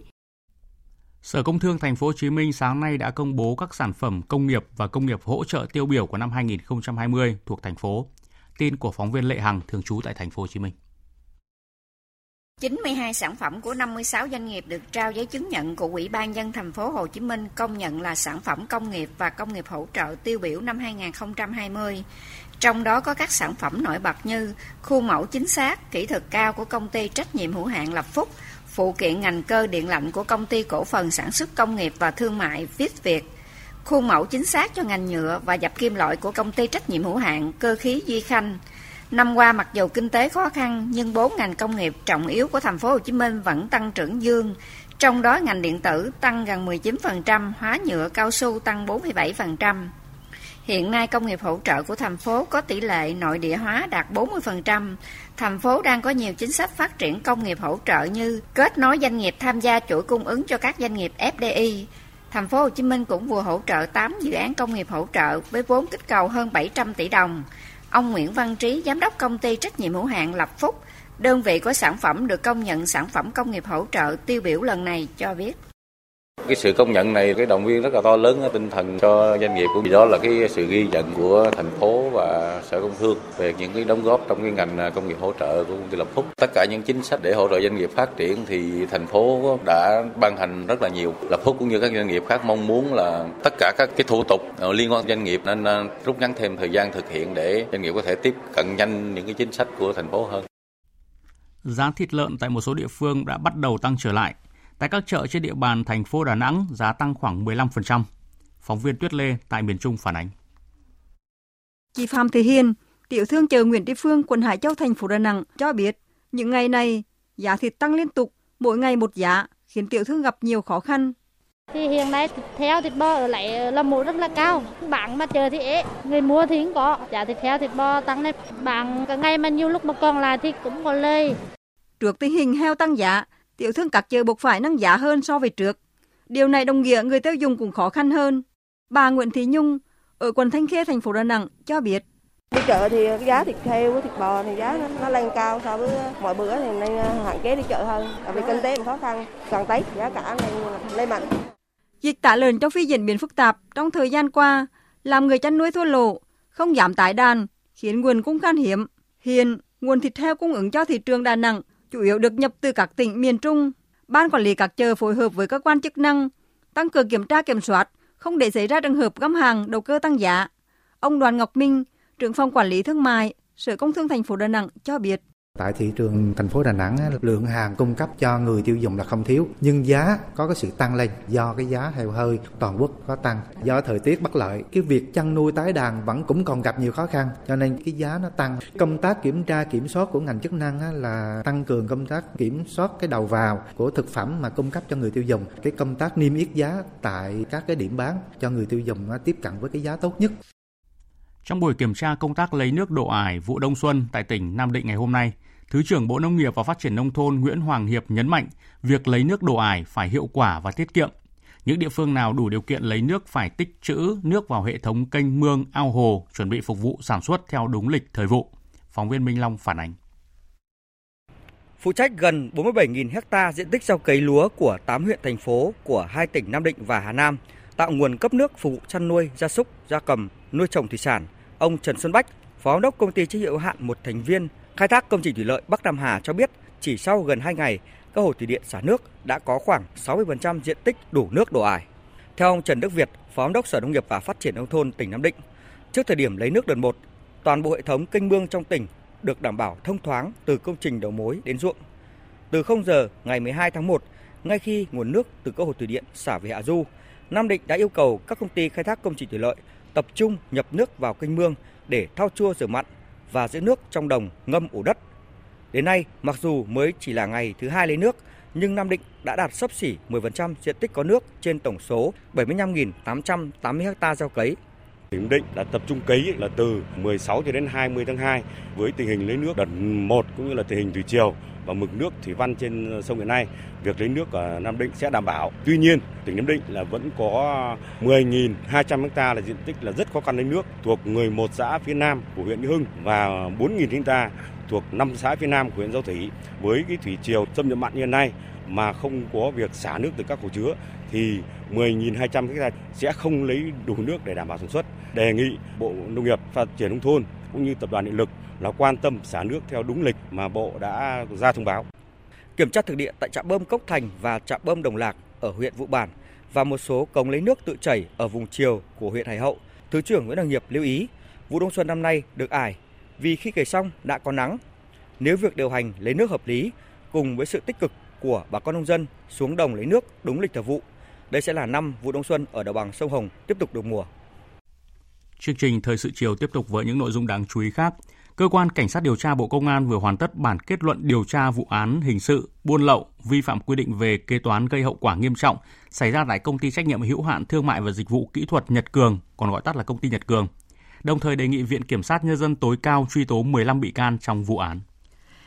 Sở Công Thương Thành phố Hồ Chí Minh sáng nay đã công bố các sản phẩm công nghiệp và công nghiệp hỗ trợ tiêu biểu của năm 2020 thuộc thành phố. Tin của phóng viên Lệ Hằng thường trú tại Thành phố Hồ Chí Minh.
92 sản phẩm của 56 doanh nghiệp được trao giấy chứng nhận của Ủy ban dân thành phố Hồ Chí Minh công nhận là sản phẩm công nghiệp và công nghiệp hỗ trợ tiêu biểu năm 2020. Trong đó có các sản phẩm nổi bật như khu mẫu chính xác, kỹ thuật cao của công ty trách nhiệm hữu hạn Lập Phúc, phụ kiện ngành cơ điện lạnh của công ty cổ phần sản xuất công nghiệp và thương mại Viết Việt, khuôn mẫu chính xác cho ngành nhựa và dập kim loại của công ty trách nhiệm hữu hạn cơ khí Duy Khanh. Năm qua mặc dù kinh tế khó khăn nhưng bốn ngành công nghiệp trọng yếu của thành phố Hồ Chí Minh vẫn tăng trưởng dương, trong đó ngành điện tử tăng gần 19%, hóa nhựa cao su tăng 47%. Hiện nay công nghiệp hỗ trợ của thành phố có tỷ lệ nội địa hóa đạt 40%. Thành phố đang có nhiều chính sách phát triển công nghiệp hỗ trợ như kết nối doanh nghiệp tham gia chuỗi cung ứng cho các doanh nghiệp FDI. Thành phố Hồ Chí Minh cũng vừa hỗ trợ 8 dự án công nghiệp hỗ trợ với vốn kích cầu hơn 700 tỷ đồng. Ông Nguyễn Văn Trí, giám đốc công ty trách nhiệm hữu hạn Lập Phúc, đơn vị có sản phẩm được công nhận sản phẩm công nghiệp hỗ trợ tiêu biểu lần này cho biết.
Cái sự công nhận này, cái động viên rất là to lớn tinh thần cho doanh nghiệp cũng đó là cái sự ghi nhận của thành phố và sở công thương về những cái đóng góp trong cái ngành công nghiệp hỗ trợ của công ty Lập Phúc. Tất cả những chính sách để hỗ trợ doanh nghiệp phát triển thì thành phố đã ban hành rất là nhiều. Lập Phúc cũng như các doanh nghiệp khác mong muốn là tất cả các cái thủ tục liên quan doanh nghiệp nên à, rút ngắn thêm thời gian thực hiện để doanh nghiệp có thể tiếp cận nhanh những cái chính sách của thành phố hơn.
Giá thịt lợn tại một số địa phương đã bắt đầu tăng trở lại Tại các chợ trên địa bàn thành phố Đà Nẵng, giá tăng khoảng 15%. Phóng viên Tuyết Lê tại miền Trung phản ánh.
Chị Phạm Thị Hiền, tiểu thương chợ Nguyễn Tri Phương, quận Hải Châu, thành phố Đà Nẵng cho biết, những ngày này giá thịt tăng liên tục, mỗi ngày một giá, khiến tiểu thương gặp nhiều khó khăn.
Thì hiện nay thịt heo thịt bò ở lại là một rất là cao, bán mà chờ thì ế, người mua thì không có, giá thịt heo thịt bò tăng lên, bán cả ngày mà nhiều lúc mà còn lại thì cũng có lời.
Trước tình hình heo tăng giá, tiểu thương các chợ buộc phải nâng giá hơn so với trước. Điều này đồng nghĩa người tiêu dùng cũng khó khăn hơn. Bà Nguyễn Thị Nhung ở quận Thanh Khê, thành phố Đà Nẵng cho biết.
Đi chợ thì giá thịt heo, thịt bò thì giá nó lên cao so với mọi bữa thì nên hạn chế đi chợ hơn. Tại vì kinh tế cũng khó khăn, càng Tết giá cả này lên mạnh.
Dịch tả lợn châu Phi diễn biến phức tạp trong thời gian qua, làm người chăn nuôi thua lỗ, không giảm tái đàn, khiến nguồn cung khan hiếm. Hiện, nguồn thịt heo cung ứng cho thị trường Đà Nẵng chủ yếu được nhập từ các tỉnh miền Trung. Ban quản lý các chợ phối hợp với cơ quan chức năng tăng cường kiểm tra kiểm soát, không để xảy ra trường hợp găm hàng đầu cơ tăng giá. Ông Đoàn Ngọc Minh, trưởng phòng quản lý thương mại, Sở Công Thương thành phố Đà Nẵng cho biết.
Tại thị trường thành phố Đà Nẵng, lượng hàng cung cấp cho người tiêu dùng là không thiếu, nhưng giá có cái sự tăng lên do cái giá heo hơi toàn quốc có tăng. Do thời tiết bất lợi, cái việc chăn nuôi tái đàn vẫn cũng còn gặp nhiều khó khăn, cho nên cái giá nó tăng. Công tác kiểm tra kiểm soát của ngành chức năng là tăng cường công tác kiểm soát cái đầu vào của thực phẩm mà cung cấp cho người tiêu dùng. Cái công tác niêm yết giá tại các cái điểm bán cho người tiêu dùng tiếp cận với cái giá tốt nhất.
Trong buổi kiểm tra công tác lấy nước độ ải vụ đông xuân tại tỉnh Nam Định ngày hôm nay, Thứ trưởng Bộ Nông nghiệp và Phát triển Nông thôn Nguyễn Hoàng Hiệp nhấn mạnh việc lấy nước đổ ải phải hiệu quả và tiết kiệm. Những địa phương nào đủ điều kiện lấy nước phải tích trữ nước vào hệ thống kênh mương, ao hồ, chuẩn bị phục vụ sản xuất theo đúng lịch thời vụ. Phóng viên Minh Long phản ánh.
Phụ trách gần 47.000 ha diện tích gieo cấy lúa của 8 huyện thành phố của hai tỉnh Nam Định và Hà Nam, tạo nguồn cấp nước phục vụ chăn nuôi, gia súc, gia cầm, nuôi trồng thủy sản. Ông Trần Xuân Bách, Phó giám đốc công ty trách nhiệm hữu hạn một thành viên Khai thác công trình thủy lợi Bắc Nam Hà cho biết chỉ sau gần 2 ngày, các hồ thủy điện xả nước đã có khoảng 60% diện tích đủ nước đổ ải. Theo ông Trần Đức Việt, Phó Giám đốc Sở Nông nghiệp và Phát triển nông thôn tỉnh Nam Định, trước thời điểm lấy nước đợt 1, toàn bộ hệ thống kênh mương trong tỉnh được đảm bảo thông thoáng từ công trình đầu mối đến ruộng. Từ 0 giờ ngày 12 tháng 1, ngay khi nguồn nước từ các hồ thủy điện xả về hạ du, Nam Định đã yêu cầu các công ty khai thác công trình thủy lợi tập trung nhập nước vào kênh mương để thao chua rửa mặn và giữ nước trong đồng ngâm ủ đất. Đến nay, mặc dù mới chỉ là ngày thứ hai lấy nước, nhưng Nam Định đã đạt sấp xỉ 10% diện tích có nước trên tổng số 75.880 ha gieo cấy.
Tỉnh Định đã tập trung cấy là từ 16 cho đến 20 tháng 2 với tình hình lấy nước đợt 1 cũng như là tình hình thủy triều và mực nước thủy văn trên sông hiện nay, việc lấy nước ở Nam Định sẽ đảm bảo. Tuy nhiên, tỉnh Nam Định là vẫn có 10.200 ha là diện tích là rất khó khăn lấy nước thuộc 11 xã phía Nam của huyện Hưng và 4.000 ha thuộc 5 xã phía Nam của huyện Giao Thủy. Với cái thủy triều xâm nhập mặn như hiện nay mà không có việc xả nước từ các hồ chứa thì 10.200 ha sẽ không lấy đủ nước để đảm bảo sản xuất. Đề nghị Bộ Nông nghiệp Phát triển nông thôn cũng như tập đoàn điện lực là quan tâm xả nước theo đúng lịch mà Bộ đã ra thông báo.
Kiểm tra thực địa tại trạm bơm Cốc Thành và trạm bơm Đồng Lạc ở huyện Vụ Bản và một số cống lấy nước tự chảy ở vùng chiều của huyện Hải Hậu, Thứ trưởng Nguyễn Đăng Nghiệp lưu ý, vụ đông xuân năm nay được ải vì khi cày xong đã có nắng. Nếu việc điều hành lấy nước hợp lý cùng với sự tích cực của bà con nông dân xuống đồng lấy nước đúng lịch thời vụ, đây sẽ là năm vụ đông xuân ở đồng bằng sông Hồng tiếp tục được mùa.
Chương trình Thời sự chiều tiếp tục với những nội dung đáng chú ý khác. Cơ quan Cảnh sát điều tra Bộ Công an vừa hoàn tất bản kết luận điều tra vụ án hình sự buôn lậu, vi phạm quy định về kế toán gây hậu quả nghiêm trọng xảy ra tại công ty trách nhiệm hữu hạn thương mại và dịch vụ kỹ thuật Nhật Cường, còn gọi tắt là công ty Nhật Cường. Đồng thời đề nghị Viện Kiểm sát Nhân dân tối cao truy tố 15 bị can trong vụ án.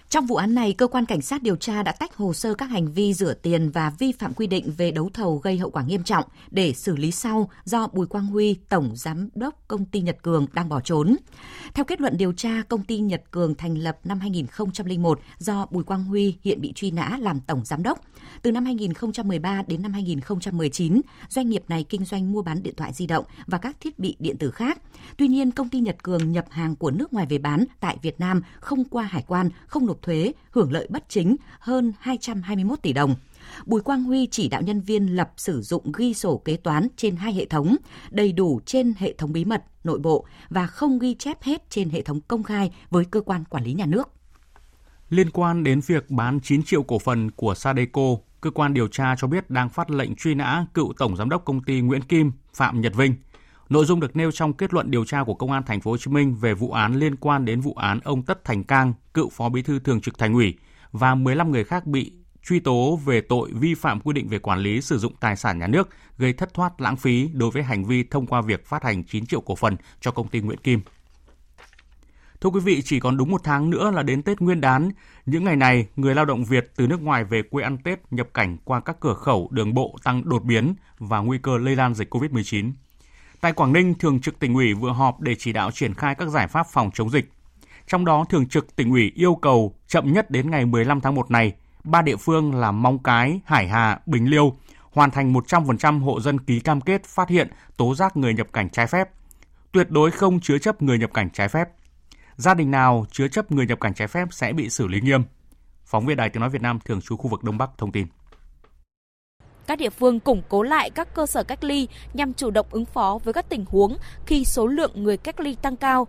Trong vụ án này, cơ quan cảnh sát điều tra đã tách hồ sơ các hành vi rửa tiền và vi phạm quy định về đấu thầu gây hậu quả nghiêm trọng để xử lý sau do Bùi Quang Huy, tổng giám đốc công ty Nhật Cường đang bỏ trốn. Theo kết luận điều tra, công ty Nhật Cường thành lập năm 2001 do Bùi Quang Huy hiện bị truy nã làm tổng giám đốc. Từ năm 2013 đến năm 2019, doanh nghiệp này kinh doanh mua bán điện thoại di động và các thiết bị điện tử khác. Tuy nhiên, công ty Nhật Cường nhập hàng của nước ngoài về bán tại Việt Nam không qua hải quan, không nộp thuế, hưởng lợi bất chính hơn 221 tỷ đồng. Bùi Quang Huy chỉ đạo nhân viên lập sử dụng ghi sổ kế toán trên hai hệ thống, đầy đủ trên hệ thống bí mật nội bộ và không ghi chép hết trên hệ thống công khai với cơ quan quản lý nhà nước.
Liên quan đến việc bán 9 triệu cổ phần của Sadeco, cơ quan điều tra cho biết đang phát lệnh truy nã cựu tổng giám đốc công ty Nguyễn Kim, Phạm Nhật Vinh. Nội dung được nêu trong kết luận điều tra của Công an thành phố Hồ Chí Minh về vụ án liên quan đến vụ án ông Tất Thành Cang, cựu phó bí thư thường trực Thành ủy và 15 người khác bị truy tố về tội vi phạm quy định về quản lý sử dụng tài sản nhà nước gây thất thoát lãng phí đối với hành vi thông qua việc phát hành 9 triệu cổ phần cho công ty Nguyễn Kim. Thưa quý vị, chỉ còn đúng một tháng nữa là đến Tết Nguyên đán. Những ngày này, người lao động Việt từ nước ngoài về quê ăn Tết nhập cảnh qua các cửa khẩu đường bộ tăng đột biến và nguy cơ lây lan dịch COVID-19. Tại Quảng Ninh, Thường trực tỉnh ủy vừa họp để chỉ đạo triển khai các giải pháp phòng chống dịch. Trong đó, Thường trực tỉnh ủy yêu cầu chậm nhất đến ngày 15 tháng 1 này, ba địa phương là Mong Cái, Hải Hà, Bình Liêu hoàn thành 100% hộ dân ký cam kết phát hiện tố giác người nhập cảnh trái phép. Tuyệt đối không chứa chấp người nhập cảnh trái phép. Gia đình nào chứa chấp người nhập cảnh trái phép sẽ bị xử lý nghiêm. Phóng viên Đài Tiếng Nói Việt Nam thường trú khu vực Đông Bắc thông tin
các địa phương củng cố lại các cơ sở cách ly nhằm chủ động ứng phó với các tình huống khi số lượng người cách ly tăng cao.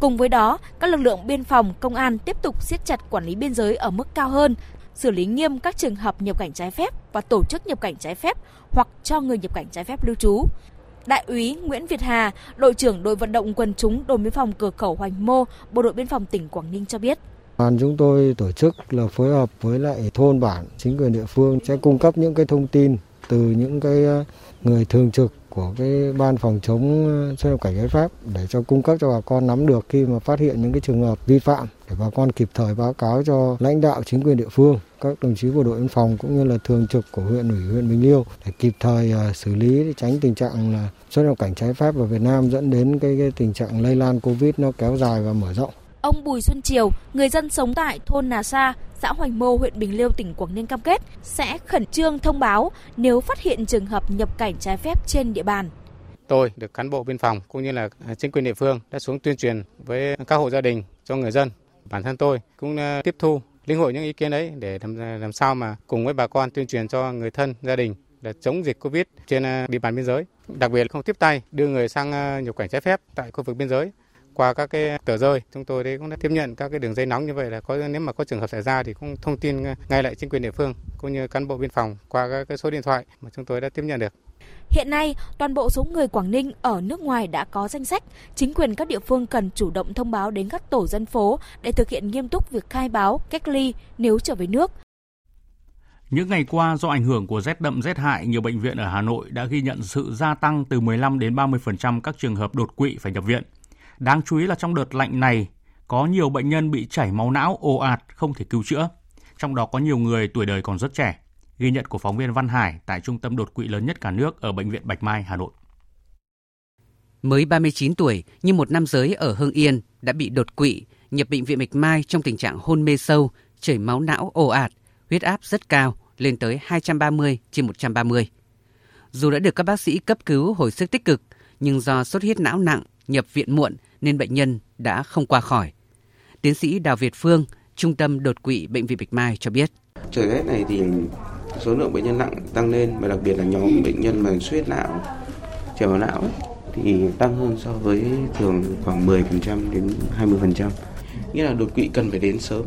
Cùng với đó, các lực lượng biên phòng, công an tiếp tục siết chặt quản lý biên giới ở mức cao hơn, xử lý nghiêm các trường hợp nhập cảnh trái phép và tổ chức nhập cảnh trái phép hoặc cho người nhập cảnh trái phép lưu trú. Đại úy Nguyễn Việt Hà, đội trưởng đội vận động quần chúng đồn biên phòng cửa khẩu Hoành Mô, Bộ đội biên phòng tỉnh Quảng Ninh cho biết.
Đoàn chúng tôi tổ chức là phối hợp với lại thôn bản, chính quyền địa phương sẽ cung cấp những cái thông tin từ những cái ờ, người thường trực của cái ban phòng chống ờ, xuất nhập cảnh trái phép để cho cung cấp cho bà con nắm được khi mà phát hiện những cái trường hợp vi phạm để bà con kịp thời báo cáo cho lãnh đạo chính quyền địa phương các đồng chí bộ đội biên phòng cũng như là thường trực của huyện ủy huyện Bình Liêu để kịp thời ờ, xử lý để tránh tình trạng là xuất nhập cảnh trái phép vào Việt Nam dẫn đến cái, cái tình trạng lây lan Covid nó kéo dài và mở rộng.
Ông Bùi Xuân Triều, người dân sống tại thôn Nà Sa, xã Hoành Mô, huyện Bình Liêu, tỉnh Quảng Ninh cam kết sẽ khẩn trương thông báo nếu phát hiện trường hợp nhập cảnh trái phép trên địa bàn.
Tôi được cán bộ biên phòng cũng như là chính quyền địa phương đã xuống tuyên truyền với các hộ gia đình cho người dân. Bản thân tôi cũng ờ, tiếp thu linh hội những ý kiến đấy để làm, làm sao mà cùng với bà con tuyên truyền cho người thân, gia đình là chống dịch Covid trên ờ, địa bàn biên giới. Đặc biệt không tiếp tay đưa người sang ờ, nhập cảnh trái phép tại khu vực biên giới qua các cái tờ rơi chúng tôi đấy cũng đã tiếp nhận các cái đường dây nóng như vậy là có nếu mà có trường hợp xảy ra thì cũng thông tin ngay lại chính quyền địa phương cũng như cán bộ biên phòng qua các cái số điện thoại mà chúng tôi đã tiếp nhận được.
Hiện nay, toàn bộ số người Quảng Ninh ở nước ngoài đã có danh sách, chính quyền các địa phương cần chủ động thông báo đến các tổ dân phố để thực hiện nghiêm túc việc khai báo, cách ly nếu trở về nước.
Những ngày qua do ảnh hưởng của rét đậm rét hại, nhiều bệnh viện ở Hà Nội đã ghi nhận sự gia tăng từ 15 đến 30% các trường hợp đột quỵ phải nhập viện. Đáng chú ý là trong đợt lạnh này, có nhiều bệnh nhân bị chảy máu não ồ ạt không thể cứu chữa. Trong đó có nhiều người tuổi đời còn rất trẻ. Ghi nhận của phóng viên Văn Hải tại trung tâm đột quỵ lớn nhất cả nước ở bệnh viện Bạch Mai, Hà Nội.
Mới 39 tuổi, nhưng một nam giới ở Hưng Yên đã bị đột quỵ, nhập bệnh viện Bạch Mai trong tình trạng hôn mê sâu, chảy máu não ồ ạt, huyết áp rất cao, lên tới 230 trên 130. Dù đã được các bác sĩ cấp cứu hồi sức tích cực, nhưng do sốt huyết não nặng, nhập viện muộn nên bệnh nhân đã không qua khỏi. Tiến sĩ Đào Việt Phương, Trung tâm đột quỵ Bệnh viện Bạch Mai cho biết.
Trời rét này thì số lượng bệnh nhân nặng tăng lên và đặc biệt là nhóm bệnh nhân mà suy não, chèo máu não thì tăng hơn so với thường khoảng 10% đến 20%. Nghĩa là đột quỵ cần phải đến sớm,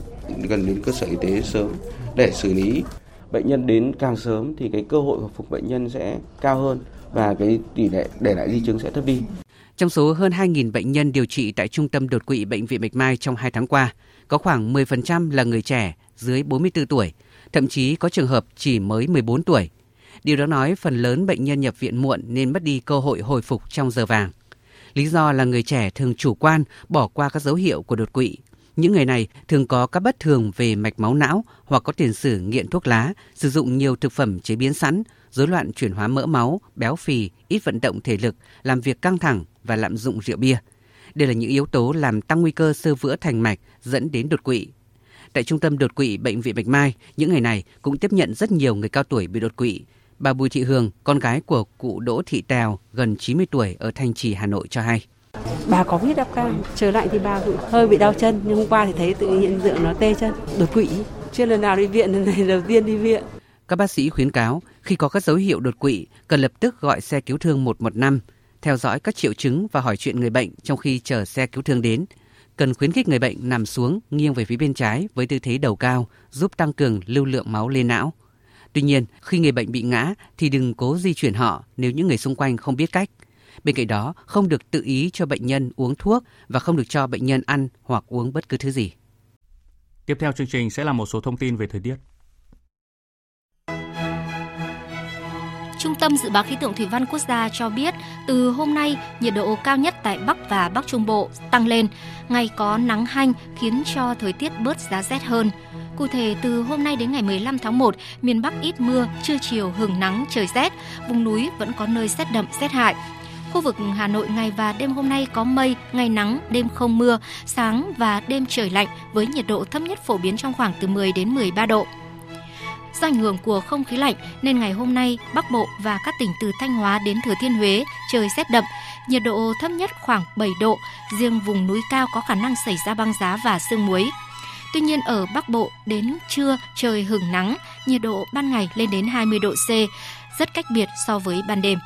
cần đến cơ sở y tế sớm để xử lý. Bệnh nhân đến càng sớm thì cái cơ hội hồi phục bệnh nhân sẽ cao hơn và cái tỷ lệ để lại di chứng sẽ thấp đi.
Trong số hơn 2.000 bệnh nhân điều trị tại Trung tâm đột quỵ Bệnh viện Bạch Mai trong 2 tháng qua, có khoảng 10% là người trẻ dưới 44 tuổi, thậm chí có trường hợp chỉ mới 14 tuổi. Điều đó nói phần lớn bệnh nhân nhập viện muộn nên mất đi cơ hội hồi phục trong giờ vàng. Lý do là người trẻ thường chủ quan, bỏ qua các dấu hiệu của đột quỵ. Những người này thường có các bất thường về mạch máu não hoặc có tiền sử nghiện thuốc lá, sử dụng nhiều thực phẩm chế biến sẵn, rối loạn chuyển hóa mỡ máu, béo phì, ít vận động thể lực, làm việc căng thẳng và lạm dụng rượu bia. Đây là những yếu tố làm tăng nguy cơ sơ vữa thành mạch dẫn đến đột quỵ. Tại trung tâm đột quỵ bệnh viện Bạch Mai, những ngày này cũng tiếp nhận rất nhiều người cao tuổi bị đột quỵ. Bà Bùi Thị Hương, con gái của cụ Đỗ Thị Tèo, gần 90 tuổi ở Thanh Trì, Hà Nội cho hay.
Bà có huyết áp cao, trở lại thì bà hơi bị đau chân, nhưng hôm qua thì thấy tự hiện tượng nó tê chân, đột quỵ. Chưa lần nào đi viện, lần này đầu tiên đi viện.
Các bác sĩ khuyến cáo khi có các dấu hiệu đột quỵ cần lập tức gọi xe cứu thương 115, theo dõi các triệu chứng và hỏi chuyện người bệnh trong khi chờ xe cứu thương đến. Cần khuyến khích người bệnh nằm xuống nghiêng về phía bên trái với tư thế đầu cao giúp tăng cường lưu lượng máu lên não. Tuy nhiên, khi người bệnh bị ngã thì đừng cố di chuyển họ nếu những người xung quanh không biết cách. Bên cạnh đó, không được tự ý cho bệnh nhân uống thuốc và không được cho bệnh nhân ăn hoặc uống bất cứ thứ gì.
Tiếp theo chương trình sẽ là một số thông tin về thời tiết.
Trung tâm Dự báo Khí tượng Thủy văn Quốc gia cho biết, từ hôm nay, nhiệt độ cao nhất tại Bắc và Bắc Trung Bộ tăng lên, ngày có nắng hanh khiến cho thời tiết bớt giá rét hơn. Cụ thể, từ hôm nay đến ngày 15 tháng 1, miền Bắc ít mưa, trưa chiều hừng nắng, trời rét, vùng núi vẫn có nơi rét đậm, rét hại. Khu vực Hà Nội ngày và đêm hôm nay có mây, ngày nắng, đêm không mưa, sáng và đêm trời lạnh với nhiệt độ thấp nhất phổ biến trong khoảng từ 10 đến 13 độ. Do ảnh hưởng của không khí lạnh nên ngày hôm nay Bắc Bộ và các tỉnh từ Thanh Hóa đến Thừa Thiên Huế trời rét đậm, nhiệt độ thấp nhất khoảng 7 độ, riêng vùng núi cao có khả năng xảy ra băng giá và sương muối. Tuy nhiên ở Bắc Bộ đến trưa trời hừng nắng, nhiệt độ ban ngày lên đến 20 độ C, rất cách biệt so với ban đêm.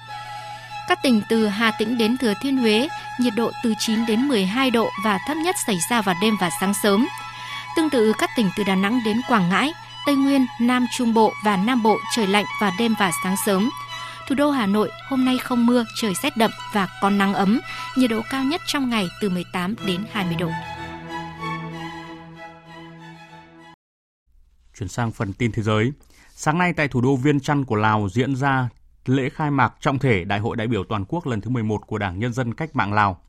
Các tỉnh từ Hà Tĩnh đến Thừa Thiên Huế, nhiệt độ từ 9 đến 12 độ và thấp nhất xảy ra vào đêm và sáng sớm. Tương tự các tỉnh từ Đà Nẵng đến Quảng Ngãi, Tây Nguyên, Nam Trung Bộ và Nam Bộ trời lạnh vào đêm và sáng sớm. Thủ đô Hà Nội hôm nay không mưa, trời rét đậm và có nắng ấm, nhiệt độ cao nhất trong ngày từ 18 đến 20 độ.
Chuyển sang phần tin thế giới. Sáng nay tại thủ đô Viên Chăn của Lào diễn ra lễ khai mạc trọng thể Đại hội đại biểu toàn quốc lần thứ 11 của Đảng Nhân dân Cách mạng Lào.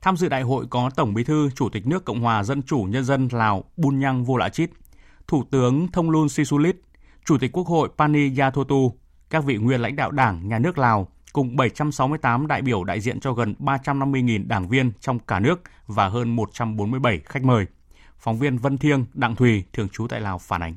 Tham dự đại hội có Tổng Bí thư Chủ tịch nước Cộng hòa Dân chủ Nhân dân Lào Bunyang Volachit, Thủ tướng Thông Luân Sisulit, Chủ tịch Quốc hội Pani Yathotu, các vị nguyên lãnh đạo Đảng, Nhà nước Lào cùng 768 đại biểu đại diện cho gần 350.000 đảng viên trong cả nước và hơn 147 khách mời. Phóng viên Vân Thiêng, Đặng Thùy, thường trú tại Lào phản ánh.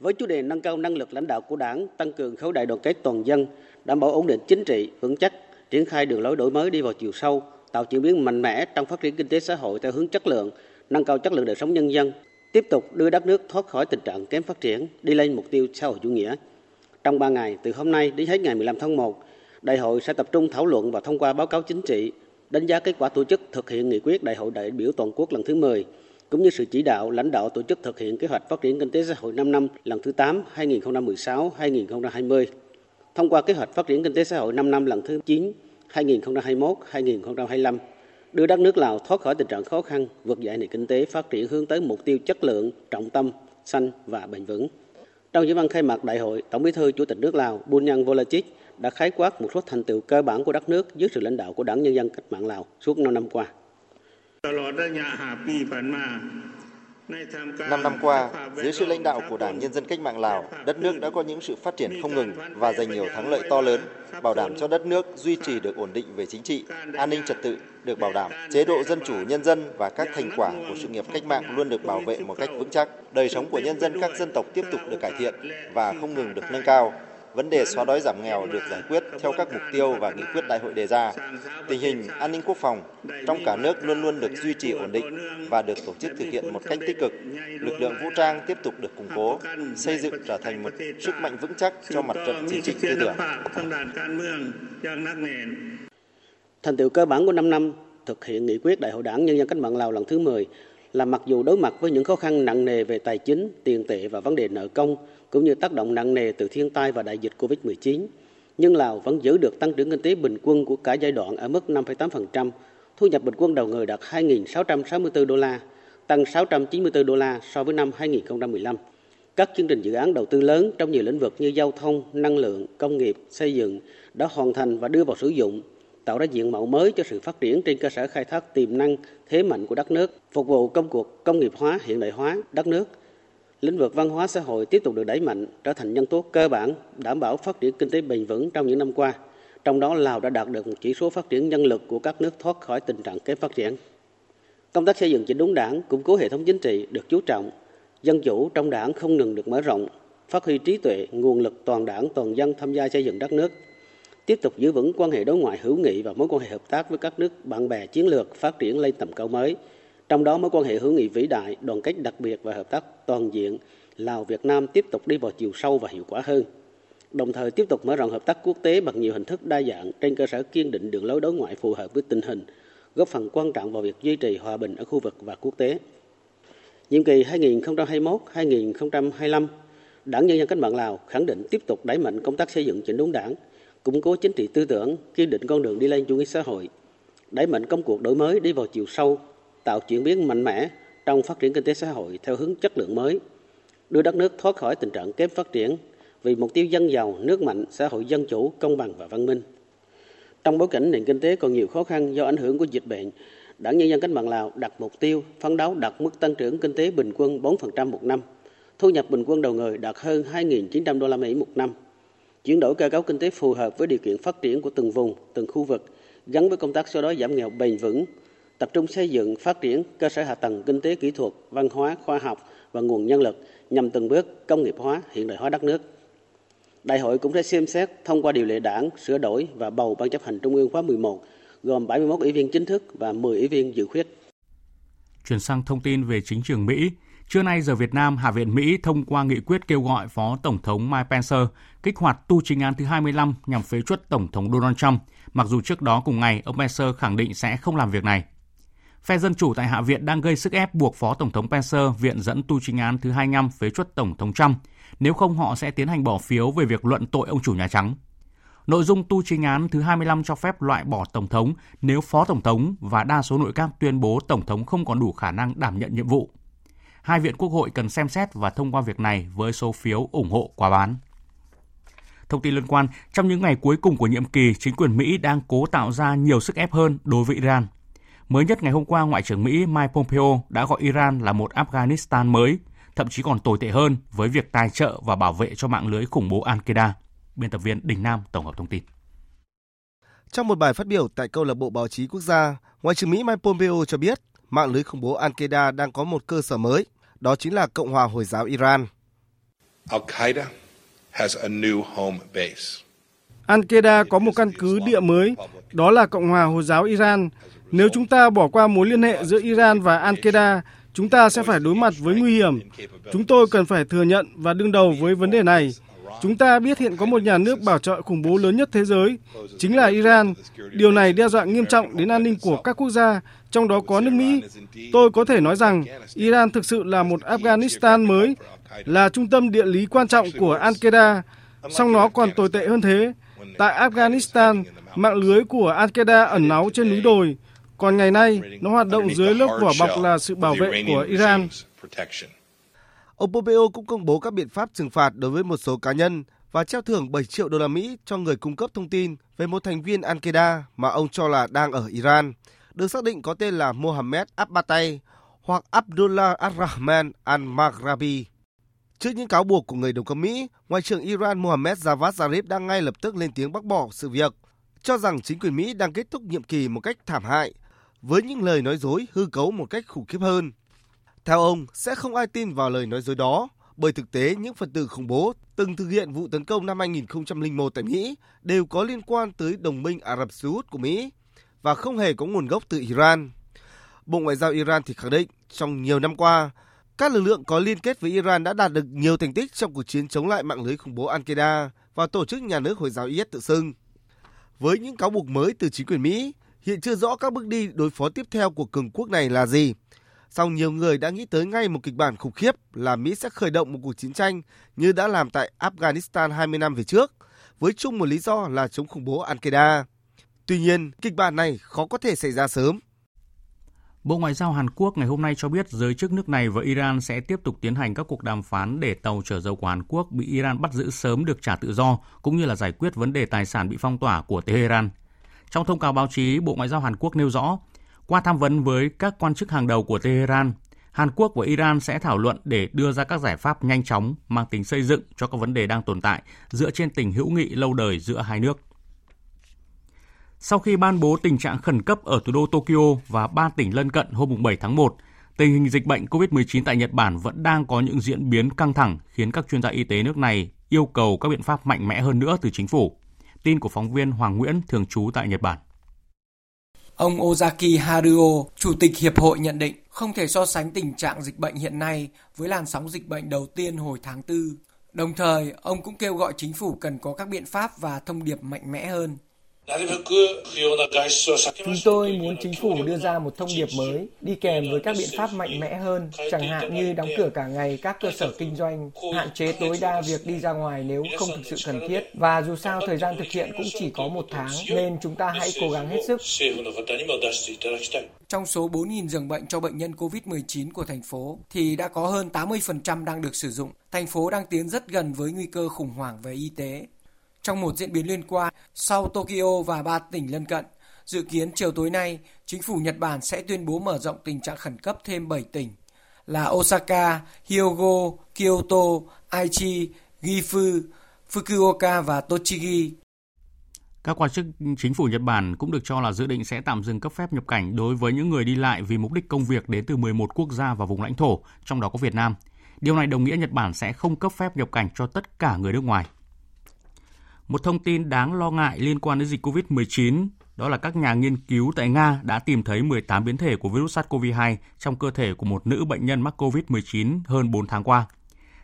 Với chủ đề nâng cao năng lực lãnh đạo của Đảng, tăng cường khối đại đoàn kết toàn dân, đảm bảo ổn định chính trị, vững chắc, triển khai đường lối đổi mới đi vào chiều sâu, tạo chuyển biến mạnh mẽ trong phát triển kinh tế xã hội theo hướng chất lượng, nâng cao chất lượng đời sống nhân dân, tiếp tục đưa đất nước thoát khỏi tình trạng kém phát triển, đi lên mục tiêu xã hội chủ nghĩa. Trong 3 ngày, từ hôm nay đến hết ngày 15 tháng 1, đại hội sẽ tập trung thảo luận và thông qua báo cáo chính trị, đánh giá kết quả tổ chức thực hiện nghị quyết Đại hội đại biểu toàn quốc lần thứ 10, cũng như sự chỉ đạo lãnh đạo tổ chức thực hiện kế hoạch phát triển kinh tế xã hội 5 năm lần thứ 8 2016-2020. thông qua kế hoạch phát triển kinh tế xã hội 5 năm lần thứ 9 2021-2025 đưa đất nước Lào thoát khỏi tình trạng khó khăn, vượt dậy nền kinh tế phát triển hướng tới mục tiêu chất lượng, trọng tâm, xanh và bền vững. Trong diễn văn khai mạc đại hội, Tổng Bí thư Chủ tịch nước Lào Bunyang Volachit đã khái quát một số thành tựu cơ bản của đất nước dưới sự lãnh đạo của Đảng Nhân dân Cách mạng Lào suốt 5 năm qua.
Năm năm qua, dưới sự lãnh đạo của Đảng Nhân dân Cách mạng Lào, đất nước đã có những sự phát triển không ngừng và giành nhiều thắng lợi to lớn, bảo đảm cho đất nước duy trì được ổn định về chính trị, an ninh trật tự được bảo đảm, chế độ dân chủ nhân dân và các thành quả của sự nghiệp cách mạng luôn được bảo vệ một cách vững chắc, đời sống của nhân dân các dân tộc tiếp tục được cải thiện và không ngừng được nâng cao vấn đề xóa đói giảm nghèo được giải quyết theo các mục tiêu và nghị quyết đại hội đề ra. Tình hình an ninh quốc phòng trong cả nước luôn luôn được duy trì ổn định và được tổ chức thực hiện một cách tích cực. Lực lượng vũ trang tiếp tục được củng cố, xây dựng trở thành một sức mạnh vững chắc cho mặt trận chính trị tư tưởng.
Thành tựu cơ bản của 5 năm thực hiện nghị quyết Đại hội Đảng Nhân dân Cách mạng Lào lần thứ 10 là mặc dù đối mặt với những khó khăn nặng nề về tài chính, tiền tệ và vấn đề nợ công, cũng như tác động nặng nề từ thiên tai và đại dịch Covid-19, nhưng Lào vẫn giữ được tăng trưởng kinh tế bình quân của cả giai đoạn ở mức 5,8%, thu nhập bình quân đầu người đạt 2.664 đô la, tăng 694 đô la so với năm 2015. Các chương trình dự án đầu tư lớn trong nhiều lĩnh vực như giao thông, năng lượng, công nghiệp, xây dựng đã hoàn thành và đưa vào sử dụng, tạo ra diện mạo mới cho sự phát triển trên cơ sở khai thác tiềm năng, thế mạnh của đất nước, phục vụ công cuộc công nghiệp hóa, hiện đại hóa đất nước – lĩnh vực văn hóa xã hội tiếp tục được đẩy mạnh trở thành nhân tố cơ bản đảm bảo phát triển kinh tế bền vững trong những năm qua. Trong đó Lào đã đạt được một chỉ số phát triển nhân lực của các nước thoát khỏi tình trạng kém phát triển. Công tác xây dựng chỉnh đốn đảng, củng cố hệ thống chính trị được chú trọng. Dân chủ trong đảng không ngừng được mở rộng, phát huy trí tuệ, nguồn lực toàn đảng, toàn dân tham gia xây dựng đất nước. Tiếp tục giữ vững quan hệ đối ngoại hữu nghị và mối quan hệ hợp tác với các nước bạn bè chiến lược phát triển lên tầm cao mới – trong đó mối quan hệ hữu nghị vĩ đại, đoàn kết đặc biệt và hợp tác toàn diện Lào Việt Nam tiếp tục đi vào chiều sâu và hiệu quả hơn. Đồng thời tiếp tục mở rộng hợp tác quốc tế bằng nhiều hình thức đa dạng trên cơ sở kiên định đường lối đối ngoại phù hợp với tình hình, góp phần quan trọng vào việc duy trì hòa bình ở khu vực và quốc tế. Nhiệm kỳ 2021-2025, Đảng Nhân dân Cách mạng Lào khẳng định tiếp tục đẩy mạnh công tác xây dựng chỉnh đốn đảng, củng cố chính trị tư tưởng, kiên định con đường đi lên chủ nghĩa xã hội, đẩy mạnh công cuộc đổi mới đi vào chiều sâu, tạo chuyển biến mạnh mẽ trong phát triển kinh tế xã hội theo hướng chất lượng mới, đưa đất nước thoát khỏi tình trạng kém phát triển vì mục tiêu dân giàu, nước mạnh, xã hội dân chủ, công bằng và văn minh. Trong bối cảnh nền kinh tế còn nhiều khó khăn do ảnh hưởng của dịch bệnh, Đảng Nhân dân Cách mạng Lào đặt mục tiêu phấn đấu đạt mức tăng trưởng kinh tế bình quân 4% một năm, thu nhập bình quân đầu người đạt hơn 2.900 đô la Mỹ một năm, chuyển đổi cơ cấu kinh tế phù hợp với điều kiện phát triển của từng vùng, từng khu vực, gắn với công tác xóa đói giảm nghèo bền vững, tập trung xây dựng phát triển cơ sở hạ tầng kinh tế kỹ thuật, văn hóa, khoa học và nguồn nhân lực nhằm từng bước công nghiệp hóa, hiện đại hóa đất nước. Đại hội cũng sẽ xem xét thông qua điều lệ đảng, sửa đổi và bầu Ban chấp hành Trung ương khóa 11, gồm 71 ủy viên chính thức và 10 ủy viên dự khuyết.
Chuyển sang thông tin về chính trường Mỹ, Trưa nay giờ Việt Nam, Hạ viện Mỹ thông qua nghị quyết kêu gọi Phó Tổng thống Mike Pence kích hoạt tu trình án thứ 25 nhằm phế truất Tổng thống Donald Trump, mặc dù trước đó cùng ngày ông Pence khẳng định sẽ không làm việc này. Phe Dân Chủ tại Hạ viện đang gây sức ép buộc Phó Tổng thống Pence viện dẫn tu chính án thứ 25 phế truất Tổng thống Trump, nếu không họ sẽ tiến hành bỏ phiếu về việc luận tội ông chủ Nhà Trắng. Nội dung tu chính án thứ 25 cho phép loại bỏ Tổng thống nếu Phó Tổng thống và đa số nội các tuyên bố Tổng thống không còn đủ khả năng đảm nhận nhiệm vụ. Hai viện Quốc hội cần xem xét và thông qua việc này với số phiếu ủng hộ quá bán. Thông tin liên quan, trong những ngày cuối cùng của nhiệm kỳ, chính quyền Mỹ đang cố tạo ra nhiều sức ép hơn đối với Iran. Mới nhất ngày hôm qua, Ngoại trưởng Mỹ Mike Pompeo đã gọi Iran là một Afghanistan mới, thậm chí còn tồi tệ hơn với việc tài trợ và bảo vệ cho mạng lưới khủng bố Al-Qaeda. Biên tập viên Đình Nam tổng hợp thông tin.
Trong một bài phát biểu tại câu lạc bộ báo chí quốc gia, Ngoại trưởng Mỹ Mike Pompeo cho biết mạng lưới khủng bố Al-Qaeda đang có một cơ sở mới, đó chính là Cộng hòa Hồi giáo Iran.
Al-Qaeda has a new home base.
Al-Qaeda có một căn cứ địa mới, đó là Cộng hòa Hồi giáo Iran, nếu chúng ta bỏ qua mối liên hệ giữa Iran và Al-Qaeda, chúng ta sẽ phải đối mặt với nguy hiểm. Chúng tôi cần phải thừa nhận và đương đầu với vấn đề này. Chúng ta biết hiện có một nhà nước bảo trợ khủng bố lớn nhất thế giới, chính là Iran. Điều này đe dọa nghiêm trọng đến an ninh của các quốc gia, trong đó có nước Mỹ. Tôi có thể nói rằng Iran thực sự là một Afghanistan mới, là trung tâm địa lý quan trọng của Al-Qaeda. Song nó còn tồi tệ hơn thế. Tại Afghanistan, mạng lưới của Al-Qaeda ẩn náu trên núi đồi, còn ngày nay nó hoạt động dưới lớp vỏ bọc là sự bảo vệ của Iran.
Ông Pompeo cũng công bố các biện pháp trừng phạt đối với một số cá nhân và treo thưởng 7 triệu đô la Mỹ cho người cung cấp thông tin về một thành viên Al-Qaeda mà ông cho là đang ở Iran, được xác định có tên là Mohammed Abbatay hoặc Abdullah Ar-Rahman al-Maghrabi. Trước những cáo buộc của người đồng cấp Mỹ, Ngoại trưởng Iran Mohammad Javad Zarif đang ngay lập tức lên tiếng bác bỏ sự việc, cho rằng chính quyền Mỹ đang kết thúc nhiệm kỳ một cách thảm hại, với những lời nói dối hư cấu một cách khủng khiếp hơn. Theo ông, sẽ không ai tin vào lời nói dối đó, bởi thực tế những phần tử khủng bố từng thực hiện vụ tấn công năm 2001 tại Mỹ đều có liên quan tới đồng minh Ả Rập Xê Út của Mỹ và không hề có nguồn gốc từ Iran. Bộ Ngoại giao Iran thì khẳng định trong nhiều năm qua, các lực lượng có liên kết với Iran đã đạt được nhiều thành tích trong cuộc chiến chống lại mạng lưới khủng bố Al-Qaeda và tổ chức nhà nước Hồi giáo IS tự xưng. Với những cáo buộc mới từ chính quyền Mỹ, hiện chưa rõ các bước đi đối phó tiếp theo của cường quốc này là gì. Song nhiều người đã nghĩ tới ngay một kịch bản khủng khiếp là Mỹ sẽ khởi động một cuộc chiến tranh như đã làm tại Afghanistan 20 năm về trước, với chung một lý do là chống khủng bố Al-Qaeda. Tuy nhiên, kịch bản này khó có thể xảy ra sớm
Bộ Ngoại giao Hàn Quốc ngày hôm nay cho biết giới chức nước này và Iran sẽ tiếp tục tiến hành các cuộc đàm phán để tàu chở dầu của Hàn Quốc bị Iran bắt giữ sớm được trả tự do, cũng như là giải quyết vấn đề tài sản bị phong tỏa của Tehran. Trong thông cáo báo chí, Bộ Ngoại giao Hàn Quốc nêu rõ, qua tham vấn với các quan chức hàng đầu của Tehran, Hàn Quốc và Iran sẽ thảo luận để đưa ra các giải pháp nhanh chóng mang tính xây dựng cho các vấn đề đang tồn tại dựa trên tình hữu nghị lâu đời giữa hai nước. Sau khi ban bố tình trạng khẩn cấp ở thủ đô Tokyo và ba tỉnh lân cận hôm 7 tháng 1, tình hình dịch bệnh COVID-19 tại Nhật Bản vẫn đang có những diễn biến căng thẳng khiến các chuyên gia y tế nước này yêu cầu các biện pháp mạnh mẽ hơn nữa từ chính phủ. Tin của phóng viên Hoàng Nguyễn thường trú tại Nhật Bản.
Ông Ozaki Haruo, Chủ tịch Hiệp hội nhận định không thể so sánh tình trạng dịch bệnh hiện nay với làn sóng dịch bệnh đầu tiên hồi tháng 4. Đồng thời, ông cũng kêu gọi chính phủ cần có các biện pháp và thông điệp mạnh mẽ hơn
Chúng tôi muốn chính phủ đưa ra một thông điệp mới, đi kèm với các biện pháp mạnh mẽ hơn, chẳng hạn như đóng cửa cả ngày các cơ sở kinh doanh, hạn chế tối đa việc đi ra ngoài nếu không thực sự cần thiết. Và dù sao thời gian thực hiện cũng chỉ có một tháng, nên chúng ta hãy cố gắng hết sức.
Trong số 4.000 giường bệnh cho bệnh nhân COVID-19 của thành phố thì đã có hơn 80% đang được sử dụng. Thành phố đang tiến rất gần với nguy cơ khủng hoảng về y tế. Trong một diễn biến liên quan, sau Tokyo và ba tỉnh lân cận, dự kiến chiều tối nay, chính phủ Nhật Bản sẽ tuyên bố mở rộng tình trạng khẩn cấp thêm 7 tỉnh là Osaka, Hyogo, Kyoto, Aichi, Gifu, Fukuoka và Tochigi.
Các quan chức chính phủ Nhật Bản cũng được cho là dự định sẽ tạm dừng cấp phép nhập cảnh đối với những người đi lại vì mục đích công việc đến từ 11 quốc gia và vùng lãnh thổ, trong đó có Việt Nam. Điều này đồng nghĩa Nhật Bản sẽ không cấp phép nhập cảnh cho tất cả người nước ngoài. Một thông tin đáng lo ngại liên quan đến dịch COVID-19 đó là các nhà nghiên cứu tại Nga đã tìm thấy 18 biến thể của virus SARS-CoV-2 trong cơ thể của một nữ bệnh nhân mắc COVID-19 hơn 4 tháng qua.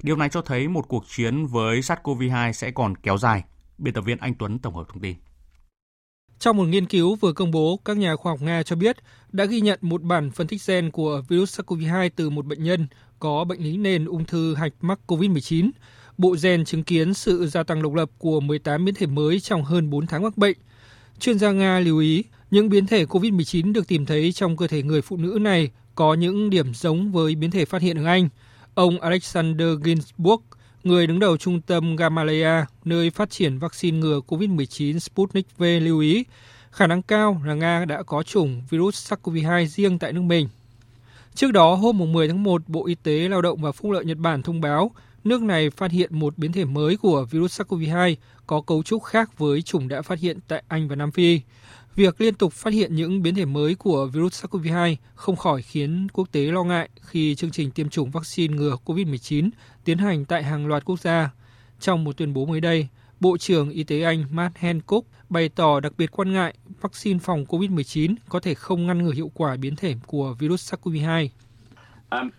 Điều này cho thấy một cuộc chiến với SARS-CoV-2 sẽ còn kéo dài. Biên tập viên Anh Tuấn tổng hợp thông tin.
Trong một nghiên cứu vừa công bố, các nhà khoa học Nga cho biết đã ghi nhận một bản phân tích gen của virus SARS-CoV-2 từ một bệnh nhân có bệnh lý nền ung thư hạch mắc COVID-19 bộ gen chứng kiến sự gia tăng độc lập của 18 biến thể mới trong hơn 4 tháng mắc bệnh. Chuyên gia Nga lưu ý, những biến thể COVID-19 được tìm thấy trong cơ thể người phụ nữ này có những điểm giống với biến thể phát hiện ở Anh. Ông Alexander Ginsburg, người đứng đầu trung tâm Gamaleya, nơi phát triển vaccine ngừa COVID-19 Sputnik V lưu ý, khả năng cao là Nga đã có chủng virus SARS-CoV-2 riêng tại nước mình. Trước đó, hôm 10 tháng 1, Bộ Y tế Lao động và Phúc lợi Nhật Bản thông báo nước này phát hiện một biến thể mới của virus SARS-CoV-2 có cấu trúc khác với chủng đã phát hiện tại Anh và Nam Phi. Việc liên tục phát hiện những biến thể mới của virus SARS-CoV-2 không khỏi khiến quốc tế lo ngại khi chương trình tiêm chủng vaccine ngừa COVID-19 tiến hành tại hàng loạt quốc gia. Trong một tuyên bố mới đây, Bộ trưởng Y tế Anh Matt Hancock bày tỏ đặc biệt quan ngại vaccine phòng COVID-19 có thể không ngăn ngừa hiệu quả biến thể của virus SARS-CoV-2.
Um,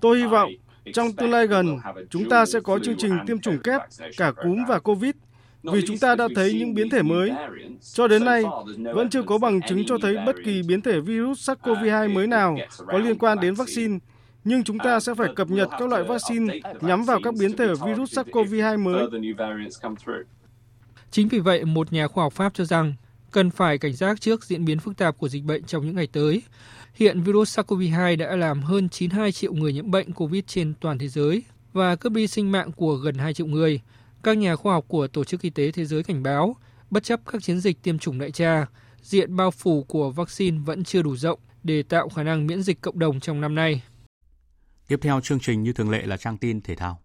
Tôi hy vọng trong tương lai gần, chúng ta sẽ có chương trình tiêm chủng kép cả cúm và COVID vì chúng ta đã thấy những biến thể mới. Cho đến nay, vẫn chưa có bằng chứng cho thấy bất kỳ biến thể virus SARS-CoV-2 mới nào có liên quan đến vaccine.
nhưng chúng ta sẽ phải cập nhật các loại vaccine nhắm vào các biến thể virus SARS-CoV-2 mới.
Chính vì vậy, một nhà khoa học Pháp cho rằng cần phải cảnh giác trước diễn biến phức tạp của dịch bệnh trong những ngày tới. Hiện virus SARS-CoV-2 đã làm hơn 92 triệu người nhiễm bệnh COVID trên toàn thế giới và cướp đi sinh mạng của gần 2 triệu người. Các nhà khoa học của Tổ chức Y tế Thế giới cảnh báo, bất chấp các chiến dịch tiêm chủng đại trà, diện bao phủ của vaccine vẫn chưa đủ rộng để tạo khả năng miễn dịch cộng đồng trong năm nay.
Tiếp theo chương trình như thường lệ là trang tin thể thao.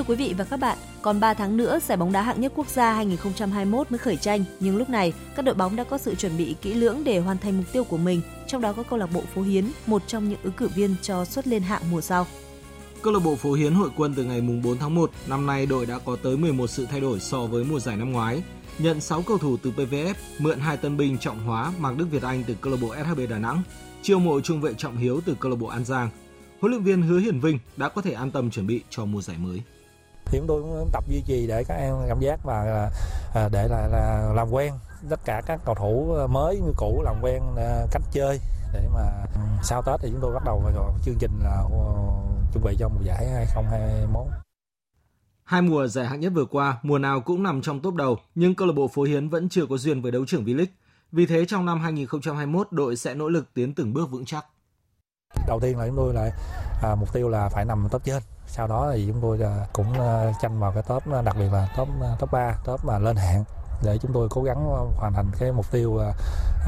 Thưa quý vị và các bạn, còn 3 tháng nữa giải bóng đá hạng nhất quốc gia 2021 mới khởi tranh, nhưng lúc này các đội bóng đã có sự chuẩn bị kỹ lưỡng để hoàn thành mục tiêu của mình, trong đó có câu lạc bộ Phố Hiến, một trong những ứng cử viên cho suất lên hạng mùa sau.
Câu lạc bộ Phố Hiến hội quân từ ngày 4 tháng 1, năm nay đội đã có tới 11 sự thay đổi so với mùa giải năm ngoái. Nhận 6 cầu thủ từ PVF, mượn hai tân binh Trọng Hóa, Mạc Đức Việt Anh từ câu lạc bộ SHB Đà Nẵng, chiêu mộ trung vệ Trọng Hiếu từ câu lạc bộ An Giang. Huấn luyện viên Hứa Hiển Vinh đã có thể an tâm chuẩn bị cho mùa giải mới
thì chúng tôi cũng tập duy trì để các em cảm giác và à, để là, là làm quen tất cả các cầu thủ mới như cũ làm quen à, cách chơi để mà ừ, sau Tết thì chúng tôi bắt đầu vào chương trình là chuẩn bị cho mùa giải 2021.
Hai mùa giải hạng nhất vừa qua, mùa nào cũng nằm trong top đầu, nhưng câu lạc bộ Phố Hiến vẫn chưa có duyên với đấu trưởng V-League. Vì thế trong năm 2021, đội sẽ nỗ lực tiến từng bước vững chắc.
Đầu tiên là chúng tôi là à, mục tiêu là phải nằm top trên. Sau đó thì chúng tôi là cũng à, tranh vào cái top đặc biệt là top à, top 3, top mà lên hạng để chúng tôi cố gắng hoàn thành cái mục tiêu à,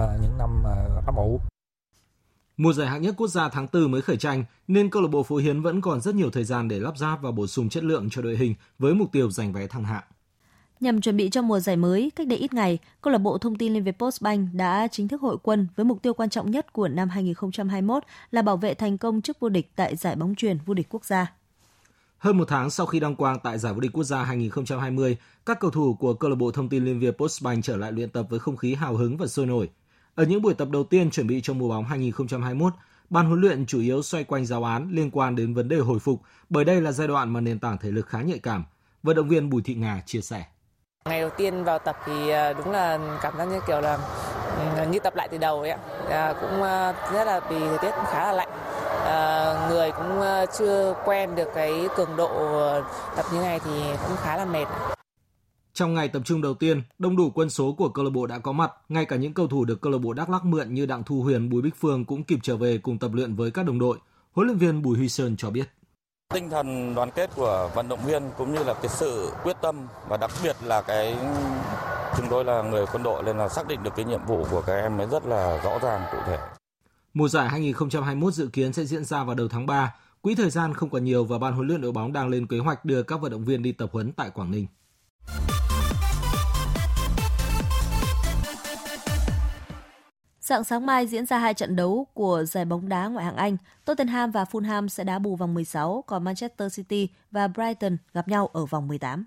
à, những năm à, ấp ủ.
Mùa giải hạng nhất quốc gia tháng 4 mới khởi tranh nên câu lạc bộ Phú Hiến vẫn còn rất nhiều thời gian để lắp ráp và bổ sung chất lượng cho đội hình với mục tiêu giành vé thăng hạng.
Nhằm chuẩn bị cho mùa giải mới, cách đây ít ngày, câu lạc bộ thông tin Liên Việt Postbank đã chính thức hội quân với mục tiêu quan trọng nhất của năm 2021 là bảo vệ thành công chức vô địch tại giải bóng truyền vô địch quốc gia.
Hơn một tháng sau khi đăng quang tại giải vô địch quốc gia 2020, các cầu thủ của câu lạc bộ thông tin Liên Việt Postbank trở lại luyện tập với không khí hào hứng và sôi nổi. Ở những buổi tập đầu tiên chuẩn bị cho mùa bóng 2021, ban huấn luyện chủ yếu xoay quanh giáo án liên quan đến vấn đề hồi phục, bởi đây là giai đoạn mà nền tảng thể lực khá nhạy cảm. Vận động viên Bùi Thị Ngà chia sẻ.
Ngày đầu tiên vào tập thì à, đúng là cảm giác như kiểu là ừ, như tập lại từ đầu ấy ạ. À, cũng à, rất là vì thời tiết cũng khá là lạnh. Người cũng à, chưa quen được cái cường độ tập như này thì cũng khá là mệt.
Trong ngày tập trung đầu tiên, đông đủ quân số của câu lạc bộ đã có mặt, ngay cả những cầu thủ được câu lạc bộ Đắk Lắk mượn như Đặng Thu Huyền, Bùi Bích Phương cũng kịp trở về cùng tập luyện với các đồng đội. Huấn luyện viên Bùi Huy Sơn cho biết.
Tinh thần đoàn kết của vận động viên cũng như là cái sự quyết tâm và đặc biệt là cái chúng tôi là người quân đội nên là xác định được cái nhiệm vụ của các em ấy rất là rõ ràng cụ thể.
Mùa giải 2021 dự kiến sẽ diễn ra vào đầu tháng 3. Quỹ thời gian không còn nhiều và ban huấn luyện đội bóng đang lên kế hoạch đưa các vận động viên đi tập huấn tại Quảng Ninh.
Dạng sáng mai diễn ra hai trận đấu của giải bóng đá ngoại hạng Anh. Tottenham và Fulham sẽ đá bù vòng 16, còn Manchester City và Brighton gặp nhau ở vòng 18.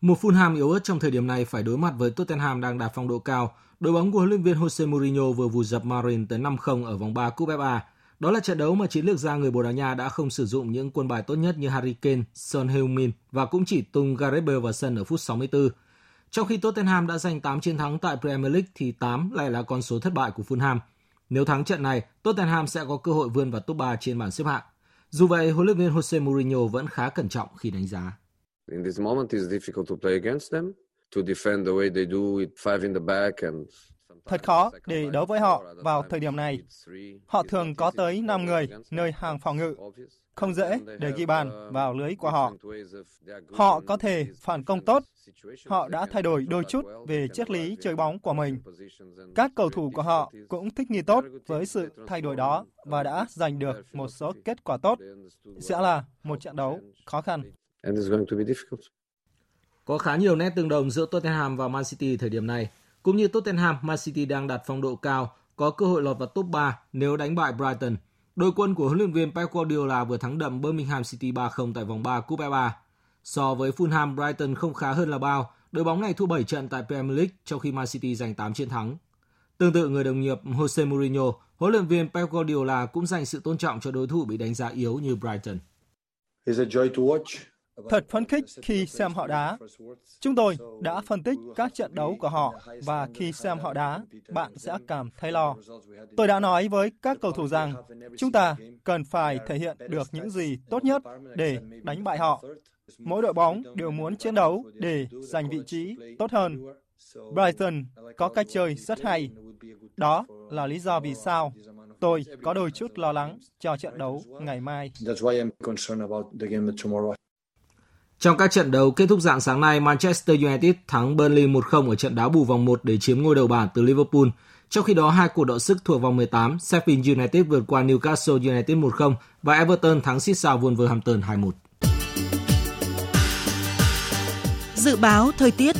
Một Fulham yếu ớt trong thời điểm này phải đối mặt với Tottenham đang đạt phong độ cao. Đội bóng của huấn luyện viên Jose Mourinho vừa vùi dập Marin tới 5-0 ở vòng 3 Cúp FA. Đó là trận đấu mà chiến lược gia người Bồ Đào Nha đã không sử dụng những quân bài tốt nhất như Harry Kane, Son Heung-min và cũng chỉ tung Gareth Bale vào sân ở phút 64. Trong khi Tottenham đã giành 8 chiến thắng tại Premier League thì 8 lại là con số thất bại của Fulham. Nếu thắng trận này, Tottenham sẽ có cơ hội vươn vào top 3 trên bảng xếp hạng. Dù vậy, huấn luyện viên Jose Mourinho vẫn khá cẩn trọng khi đánh giá. In this moment it's difficult to play against them, to defend the way they do with five in the back and
Thật khó để đấu với họ vào thời điểm này. Họ thường có tới 5 người nơi hàng phòng ngự. Không dễ để ghi bàn vào lưới của họ. Họ có thể phản công tốt. Họ đã thay đổi đôi chút về triết lý chơi bóng của mình. Các cầu thủ của họ cũng thích nghi tốt với sự thay đổi đó và đã giành được một số kết quả tốt. Sẽ là một trận đấu khó khăn.
Có khá nhiều nét tương đồng giữa Tottenham và Man City thời điểm này. Cũng như Tottenham, Man City đang đạt phong độ cao, có cơ hội lọt vào top 3 nếu đánh bại Brighton. Đội quân của huấn luyện viên Pep Guardiola vừa thắng đậm Birmingham City 3-0 tại vòng 3 Cúp e FA. So với Fulham, Brighton không khá hơn là bao. Đội bóng này thua 7 trận tại Premier League trong khi Man City giành 8 chiến thắng. Tương tự người đồng nghiệp Jose Mourinho, huấn luyện viên Pep Guardiola cũng dành sự tôn trọng cho đối thủ bị đánh giá yếu như Brighton.
Thật phấn khích khi xem họ đá. Chúng tôi đã phân tích các trận đấu của họ và khi xem họ đá, bạn sẽ cảm thấy lo. Tôi đã nói với các cầu thủ rằng chúng ta cần phải thể hiện được những gì tốt nhất để đánh bại họ. Mỗi đội bóng đều muốn chiến đấu để giành vị trí tốt hơn. Brighton có cách chơi rất hay. Đó là lý do vì sao tôi có đôi chút lo lắng cho trận đấu ngày mai.
Trong các trận đấu kết thúc dạng sáng nay, Manchester United thắng Burnley 1-0 ở trận đá bù vòng 1 để chiếm ngôi đầu bảng từ Liverpool. Trong khi đó, hai cuộc đọ sức thuộc vòng 18, Sheffield United vượt qua Newcastle United 1-0 và Everton thắng Crystal Wolverhampton 2-1.
Dự báo thời tiết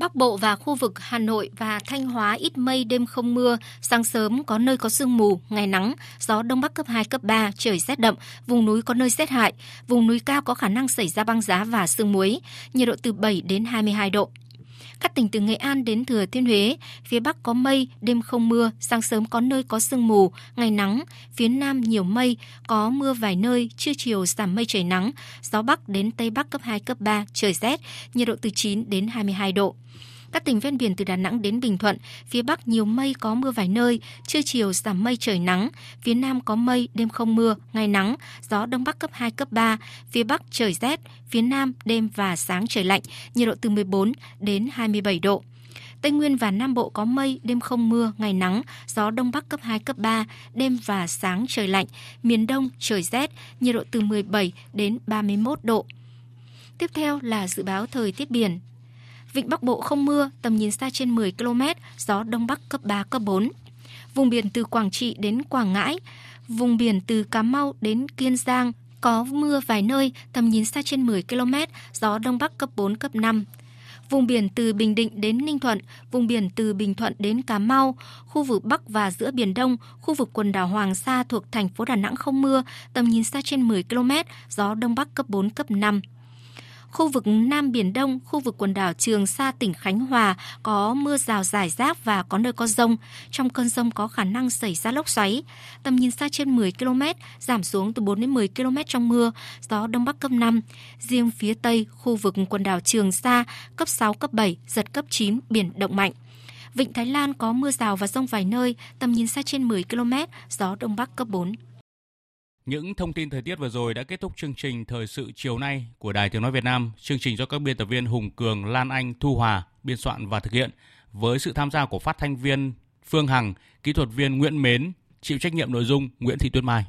Bắc Bộ và khu vực Hà Nội và Thanh Hóa ít mây đêm không mưa, sáng sớm có nơi có sương mù, ngày nắng, gió đông bắc cấp 2 cấp 3, trời rét đậm, vùng núi có nơi rét hại, vùng núi cao có khả năng xảy ra băng giá và sương muối, nhiệt độ từ 7 đến 22 độ. Các tỉnh từ Nghệ An đến Thừa Thiên Huế, phía Bắc có mây, đêm không mưa, sáng sớm có nơi có sương mù, ngày nắng, phía Nam nhiều mây, có mưa vài nơi, trưa chiều giảm mây trời nắng, gió Bắc đến Tây Bắc cấp 2, cấp 3, trời rét, nhiệt độ từ 9 đến 22 độ. Các tỉnh ven biển từ Đà Nẵng đến Bình Thuận, phía Bắc nhiều mây có mưa vài nơi, trưa chiều giảm mây trời nắng, phía Nam có mây, đêm không mưa, ngày nắng, gió Đông Bắc cấp 2, cấp 3, phía Bắc trời rét, phía Nam đêm và sáng trời lạnh, nhiệt độ từ 14 đến 27 độ. Tây Nguyên và Nam Bộ có mây, đêm không mưa, ngày nắng, gió Đông Bắc cấp 2, cấp 3, đêm và sáng trời lạnh, miền Đông trời rét, nhiệt độ từ 17 đến 31 độ. Tiếp theo là dự báo thời tiết biển. Vịnh Bắc Bộ không mưa, tầm nhìn xa trên 10 km, gió Đông Bắc cấp 3, cấp 4. Vùng biển từ Quảng Trị đến Quảng Ngãi, vùng biển từ Cà Mau đến Kiên Giang, có mưa vài nơi, tầm nhìn xa trên 10 km, gió Đông Bắc cấp 4, cấp 5. Vùng biển từ Bình Định đến Ninh Thuận, vùng biển từ Bình Thuận đến Cà Mau, khu vực Bắc và giữa Biển Đông, khu vực quần đảo Hoàng Sa thuộc thành phố Đà Nẵng không mưa, tầm nhìn xa trên 10 km, gió Đông Bắc cấp 4, cấp 5. Khu vực Nam Biển Đông, khu vực quần đảo Trường Sa tỉnh Khánh Hòa có mưa rào rải rác và có nơi có rông. Trong cơn rông có khả năng xảy ra lốc xoáy. Tầm nhìn xa trên 10 km, giảm xuống từ 4 đến 10 km trong mưa, gió Đông Bắc cấp 5. Riêng phía Tây, khu vực quần đảo Trường Sa cấp 6, cấp 7, giật cấp 9, biển động mạnh. Vịnh Thái Lan có mưa rào và rông vài nơi, tầm nhìn xa trên 10 km, gió Đông Bắc cấp 4.
Những thông tin thời tiết vừa rồi đã kết thúc chương trình Thời sự chiều nay của Đài Tiếng Nói Việt Nam. Chương trình do các biên tập viên Hùng Cường, Lan Anh, Thu Hòa biên soạn và thực hiện với sự tham gia của phát thanh viên Phương Hằng, kỹ thuật viên Nguyễn Mến, chịu trách nhiệm nội dung Nguyễn Thị Tuyết Mai.